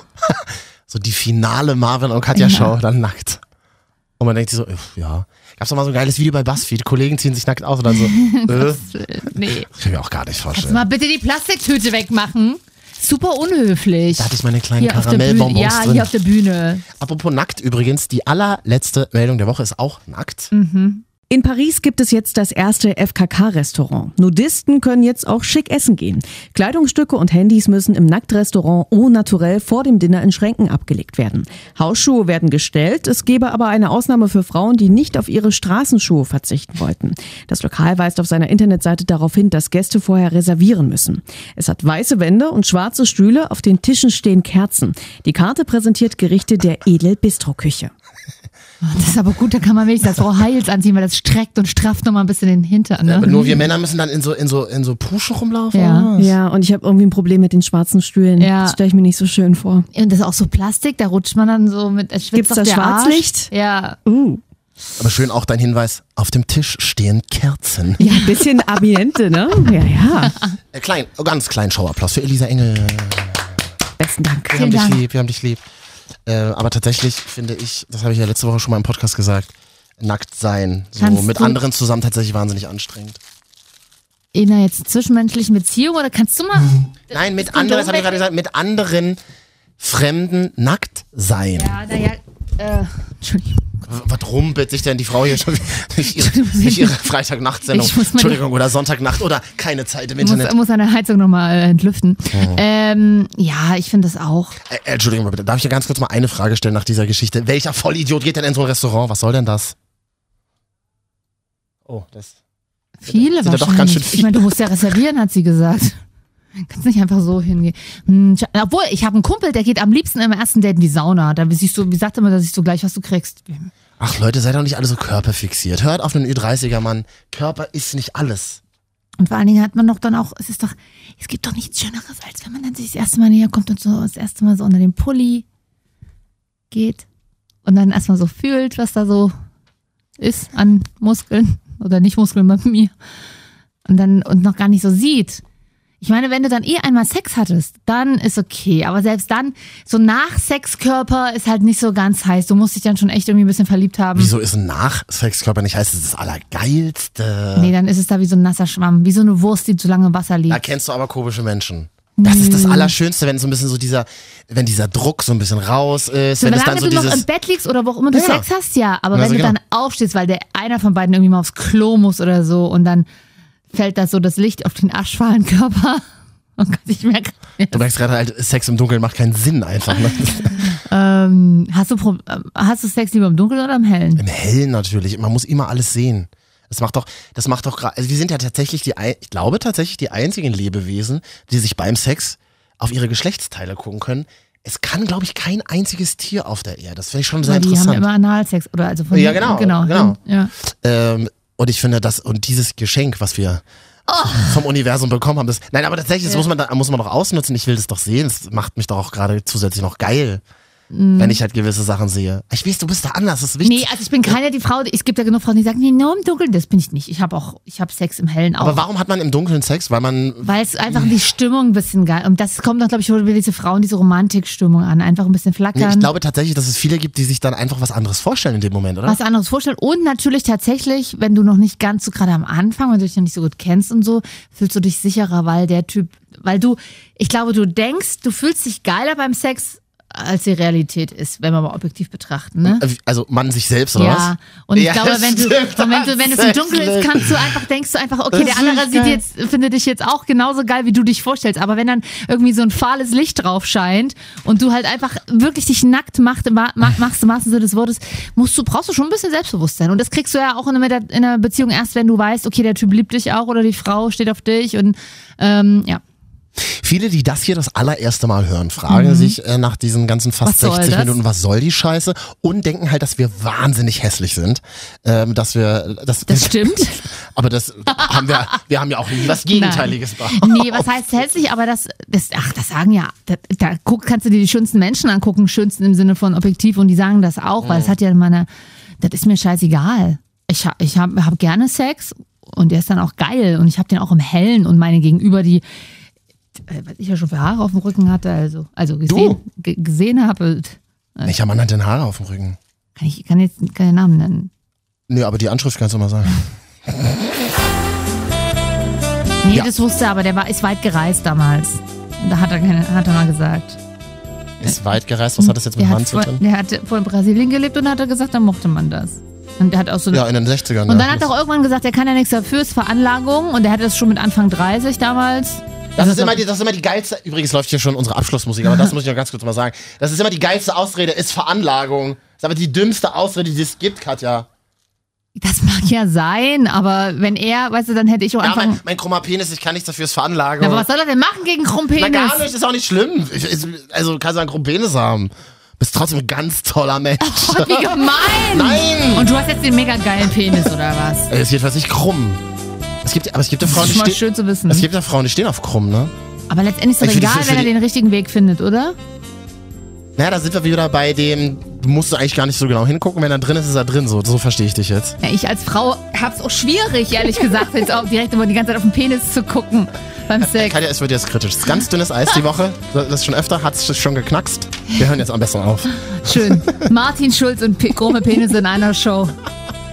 so die finale Marvin und Katja Ja. Dann nackt. Und man denkt sich so, ja. Gab's doch mal so ein geiles Video bei BuzzFeed. Kollegen ziehen sich nackt aus und dann so, äh, Nee. das kann ich mir auch gar nicht Kannst du vorstellen. mal bitte die Plastiktüte wegmachen? Super unhöflich. Da hatte ich meine kleinen hier. Karamellbonbons Ja, drin. hier auf der Bühne. Apropos nackt übrigens, die allerletzte Meldung der Woche ist auch nackt. In Paris gibt es jetzt das erste FKK-Restaurant. Nudisten können jetzt auch schick essen gehen. Kleidungsstücke und Handys müssen im Nacktrestaurant au naturel vor dem Dinner in Schränken abgelegt werden. Hausschuhe werden gestellt, es gebe aber eine Ausnahme für Frauen, die nicht auf ihre Straßenschuhe verzichten wollten. Das Lokal weist auf seiner Internetseite darauf hin, dass Gäste vorher reservieren müssen. Es hat weiße Wände und schwarze Stühle, auf den Tischen stehen Kerzen. Die Karte präsentiert Gerichte der Edel-Bistro-Küche. Das ist aber gut, da kann man wenigstens als Frau Heils anziehen, weil das streckt und strafft nochmal ein bisschen den Hintern. Ne? Aber nur wir Männer müssen dann in so, in so, in so Puschen rumlaufen. Ja. Ja, und ich habe irgendwie ein Problem mit den schwarzen Stühlen. Ja. Das stelle ich mir nicht so schön vor. Und das ist auch so Plastik, da rutscht man dann so mit. es schwitzt Gibt's doch da Schwarzlicht? Arsch. Ja. Uh. Aber schön auch dein Hinweis, auf dem Tisch stehen Kerzen. Ja, ein bisschen Ambiente, ne? Ja, ja. Äh, klein, oh, ganz kleinen Schauapplaus für Elisa Engel. Besten Dank. Wir haben Vielen dich Dank. lieb, wir haben dich lieb. Äh, aber tatsächlich finde ich, das habe ich ja letzte Woche schon mal im Podcast gesagt, nackt sein, so Kannst mit anderen zusammen tatsächlich wahnsinnig anstrengend. In einer jetzt zwischenmenschlichen Beziehung oder kannst du mal. Nein, mit anderen, das habe ich gerade gesagt, mit anderen Fremden nackt sein. Ja, naja. Äh, Entschuldigung. Was rumpelt sich denn die Frau hier schon wieder durch ihre, durch ihre Freitagnachtsendung? Entschuldigung, oder Sonntagnacht oder keine Zeit im Muss, Internet. muss eine Heizung nochmal äh, entlüften. Ähm, ja, ich finde das auch. Äh, Entschuldigung mal bitte, darf ich ja ganz kurz mal eine Frage stellen nach dieser Geschichte? Welcher Vollidiot geht denn in so ein Restaurant? Was soll denn das? Oh, das. Viele Sind da doch wahrscheinlich. ganz schön Ich meine, du musst ja reservieren, hat sie gesagt. Kannst nicht einfach so hingehen. Hm, obwohl, ich habe einen Kumpel, der geht am liebsten im ersten Date in die Sauna. Da siehst du, wie sagt er immer, da siehst du gleich, was du kriegst. Ach Leute, seid doch nicht alle so körperfixiert. Hört auf einen Ü30er Mann. Körper ist nicht alles. Und vor allen Dingen hat man doch dann auch, es ist doch, es gibt doch nichts Schöneres, als wenn man dann sich das erste Mal näher kommt und so das erste Mal so unter den Pulli geht und dann erstmal so fühlt, was da so ist an Muskeln oder nicht Muskeln bei mir. Und dann, und noch gar nicht so sieht. Ich meine, wenn du dann eh einmal Sex hattest, dann ist okay. Aber selbst dann, so nach Sexkörper ist halt nicht so ganz heiß. Du musst dich dann schon echt irgendwie ein bisschen verliebt haben. Wieso ist ein Nach-Sexkörper nicht heißt, es ist das Allergeilste? Nee, dann ist es da wie so ein nasser Schwamm, wie so eine Wurst, die zu lange im Wasser liegt. Da kennst du aber komische Menschen. Das ist das Allerschönste, wenn so ein bisschen so dieser, wenn dieser Druck so ein bisschen raus ist, wenn es dann Solange so du noch dieses. im Bett liegst oder wo auch immer du Ja, genau. Sex hast, ja. Aber Ja, wenn so du genau. dann aufstehst, weil der einer von beiden irgendwie mal aufs Klo muss oder so und dann fällt da so das Licht auf den aschfahlen Körper. Oh Gott, ich merke. Du merkst gerade halt, Sex im Dunkeln macht keinen Sinn einfach. Ne? Ähm, hast, du Pro ähm, hast du Sex lieber im Dunkeln oder im Hellen? Im Hellen natürlich. Man muss immer alles sehen. Das macht doch, das macht doch gerade, also wir sind ja tatsächlich die, ich glaube tatsächlich die einzigen Lebewesen, die sich beim Sex auf ihre Geschlechtsteile gucken können. Es kann, glaube ich, kein einziges Tier auf der Erde. Das finde ich schon sehr Weil die haben interessant. immer Analsex oder also von Ja, genau, genau, genau. Ja. Ähm, und ich finde das, und dieses Geschenk, was wir Oh. vom Universum bekommen haben, das, nein, aber tatsächlich, das muss man, da, muss man doch ausnutzen. Ich will das doch sehen. Das macht mich doch auch gerade zusätzlich noch geil, wenn ich halt gewisse Sachen sehe. Ich weiß, du bist da anders, das ist wichtig. Nee, also ich bin keine die Frau, es gibt ja genug Frauen, die sagen, nee, nur im Dunkeln, das bin ich nicht. Ich habe auch, ich habe Sex im Hellen auch. aber warum hat man im Dunkeln Sex? Weil man, Weil es einfach die Stimmung ein bisschen geil. Und das kommt doch, glaube ich, wieder diese Frauen, diese Romantikstimmung an. Einfach ein bisschen nee, flackern. ich glaube tatsächlich, dass es viele gibt, die sich dann einfach was anderes vorstellen in dem Moment, oder? was anderes vorstellen. Und natürlich tatsächlich, wenn du noch nicht ganz so gerade am Anfang, wenn du dich noch nicht so gut kennst und so, fühlst du dich sicherer, weil der Typ, weil du, ich glaube, du denkst, du fühlst dich geiler beim Sex, als die Realität ist, wenn wir mal objektiv betrachten, ne? Also man sich selbst oder Ja, was? und ich Ja, glaube, wenn du, wenn du, wenn es im Dunkeln ist, kannst du einfach, denkst du einfach, okay, Das der andere sieht geil. jetzt, findet dich jetzt auch genauso geil, wie du dich vorstellst. Aber wenn dann irgendwie so ein fahles Licht drauf scheint und du halt einfach wirklich dich nackt macht, ma- machst im wahrsten Sinne des Wortes, musst du, brauchst du schon ein bisschen Selbstbewusstsein. Und das kriegst du ja auch in einer, in einer Beziehung erst, wenn du weißt, okay, der Typ liebt dich auch oder die Frau steht auf dich und, ähm, ja. Viele, die das hier das allererste Mal hören, fragen sich äh, nach diesen ganzen fast Mhm. Was soll 60 das? Minuten, was soll die Scheiße? Und denken halt, dass wir wahnsinnig hässlich sind. Ähm, dass wir, das, Das stimmt. Aber das haben wir, wir haben ja auch nie was Gegenteiliges behauptet. Nee, was heißt hässlich? Aber das, das ach, das sagen ja, da, da guck, kannst du dir die schönsten Menschen angucken, schönsten im Sinne von objektiv und die sagen das auch, weil es hat ja meine, das ist mir scheißegal. Ich, ich habe hab gerne Sex und der ist dann auch geil und ich habe den auch im Hellen und meine Gegenüber, die, was ich ja schon für Haare auf dem Rücken hatte, also, also gesehen, ge- gesehen habe, Welcher Mann hat denn Haare auf dem Rücken? kann ich kann jetzt keinen Namen nennen. Nö, aber die Anschrift kannst du mal sagen. Nee, Ja. das wusste er, aber der war, ist weit gereist damals. Und Da hat er, keine, hat er mal gesagt. Ist weit gereist, was hat das jetzt mit Mann hat, zu tun? der hat vor in Brasilien gelebt und hat er gesagt, da mochte man das. Und der hat auch so Ja, in den 60ern. und ja. dann hat er auch irgendwann gesagt, er kann ja nichts dafür, ist Veranlagung und er hatte das schon mit Anfang 30 damals. Das ist, immer die, das ist immer die geilste, übrigens läuft hier schon unsere Abschlussmusik, aber das muss ich noch ganz kurz mal sagen. Das ist immer die geilste Ausrede, ist Veranlagung. Das ist aber die dümmste Ausrede, die es gibt, Katja. Das mag ja sein, aber wenn er, weißt du, dann hätte ich auch Ja, einfach. mein, mein krummer Penis, ich kann nichts dafür, ist Veranlagung. aber was soll er denn machen gegen Na Krumpenis? gar nicht, ist auch nicht schlimm. Ich, ich, also kannst du einen krummen Penis haben. Bist trotzdem ein ganz toller Mensch. Gott, wie gemein! Nein! Und du hast jetzt den mega geilen Penis, oder was? Er ist jedenfalls nicht krumm. Es gibt, aber es gibt ja Das Frauen, ist die mal schön zu wissen. Es gibt ja Frauen, die stehen auf krumm, ne? Aber letztendlich ist es Ich egal, für wenn er den richtigen Weg findet, oder? Naja, da sind wir wieder bei dem, du musst eigentlich gar nicht so genau hingucken, wenn er drin ist, ist er drin. So, so verstehe ich dich jetzt. Ja, ich als Frau hab's auch schwierig, ehrlich gesagt, jetzt auch direkt immer die ganze Zeit auf den Penis zu gucken beim Sex. Katja, es wird jetzt kritisch. Es ist ganz dünnes Eis die Woche. Das ist schon öfter, hat es schon geknackst. Wir hören jetzt am besten auf. Schön. Martin Schulz und krumme Penisse in einer Show.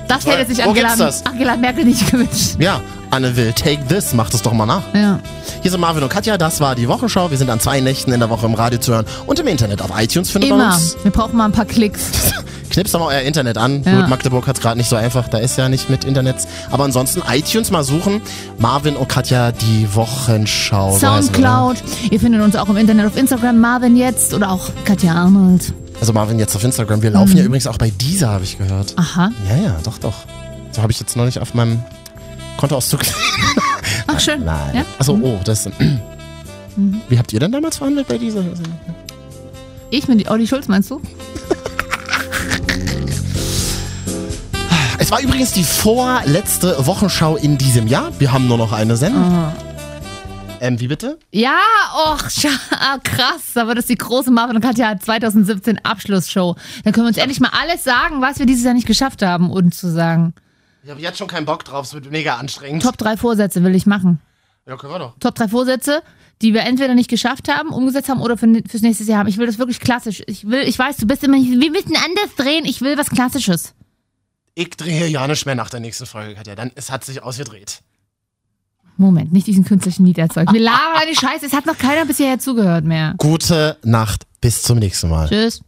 Das hätte sich Wo Angela, gibt's das? Angela Merkel nicht gewünscht. Ja, Anne will take this, macht es doch mal nach. Ja. Hier sind Marvin und Katja, das war die Wochenschau. Wir sind an zwei Nächten in der Woche im Radio zu hören und im Internet. Auf iTunes findet man Immer. uns. Wir brauchen mal ein paar Klicks. Knipst doch mal euer Internet an. Ja. Gut, Magdeburg hat es gerade nicht so einfach, da ist ja nicht mit Internet. Aber ansonsten iTunes mal suchen. Marvin und Katja, die Wochenschau. heißen ne? Soundcloud. Ihr findet uns auch im Internet auf Instagram, Marvin jetzt oder auch Katja Arnold. Also Marvin jetzt auf Instagram. Wir laufen Mhm. ja übrigens auch bei dieser, habe ich gehört. Aha. Ja, ja, doch, doch. So habe ich jetzt noch nicht auf meinem Kontoauszug. Ach, schön. Nein. Ja? Mhm. Achso, oh, das. Wie habt ihr denn damals verhandelt bei dieser? Ich mit Olli Schulz, meinst du? Es war übrigens die vorletzte Wochenschau in diesem Jahr. Wir haben nur noch eine Sendung. Ähm, wie bitte? Ja, och, krass. Aber das ist die große Marvin und Katja 2017 Abschlussshow. Dann können wir uns endlich mal alles sagen, was wir dieses Jahr nicht geschafft haben, uns zu sagen. Ich habe jetzt schon keinen Bock drauf, es wird mega anstrengend. Top drei Vorsätze will ich machen. Ja, können wir doch. Top drei Vorsätze, die wir entweder nicht geschafft haben, umgesetzt haben oder für, fürs nächste Jahr haben. Ich will das wirklich klassisch. Ich will, ich weiß, du bist immer, wir müssen anders drehen. Ich will was Klassisches. Ich drehe ja nicht mehr nach der nächsten Folge, Katja. Dann, es hat sich ausgedreht. Moment, nicht diesen künstlichen Lied erzeugen. Wir labern die Scheiße. Es hat noch keiner bisher zugehört mehr. Gute Nacht, bis zum nächsten Mal. Tschüss.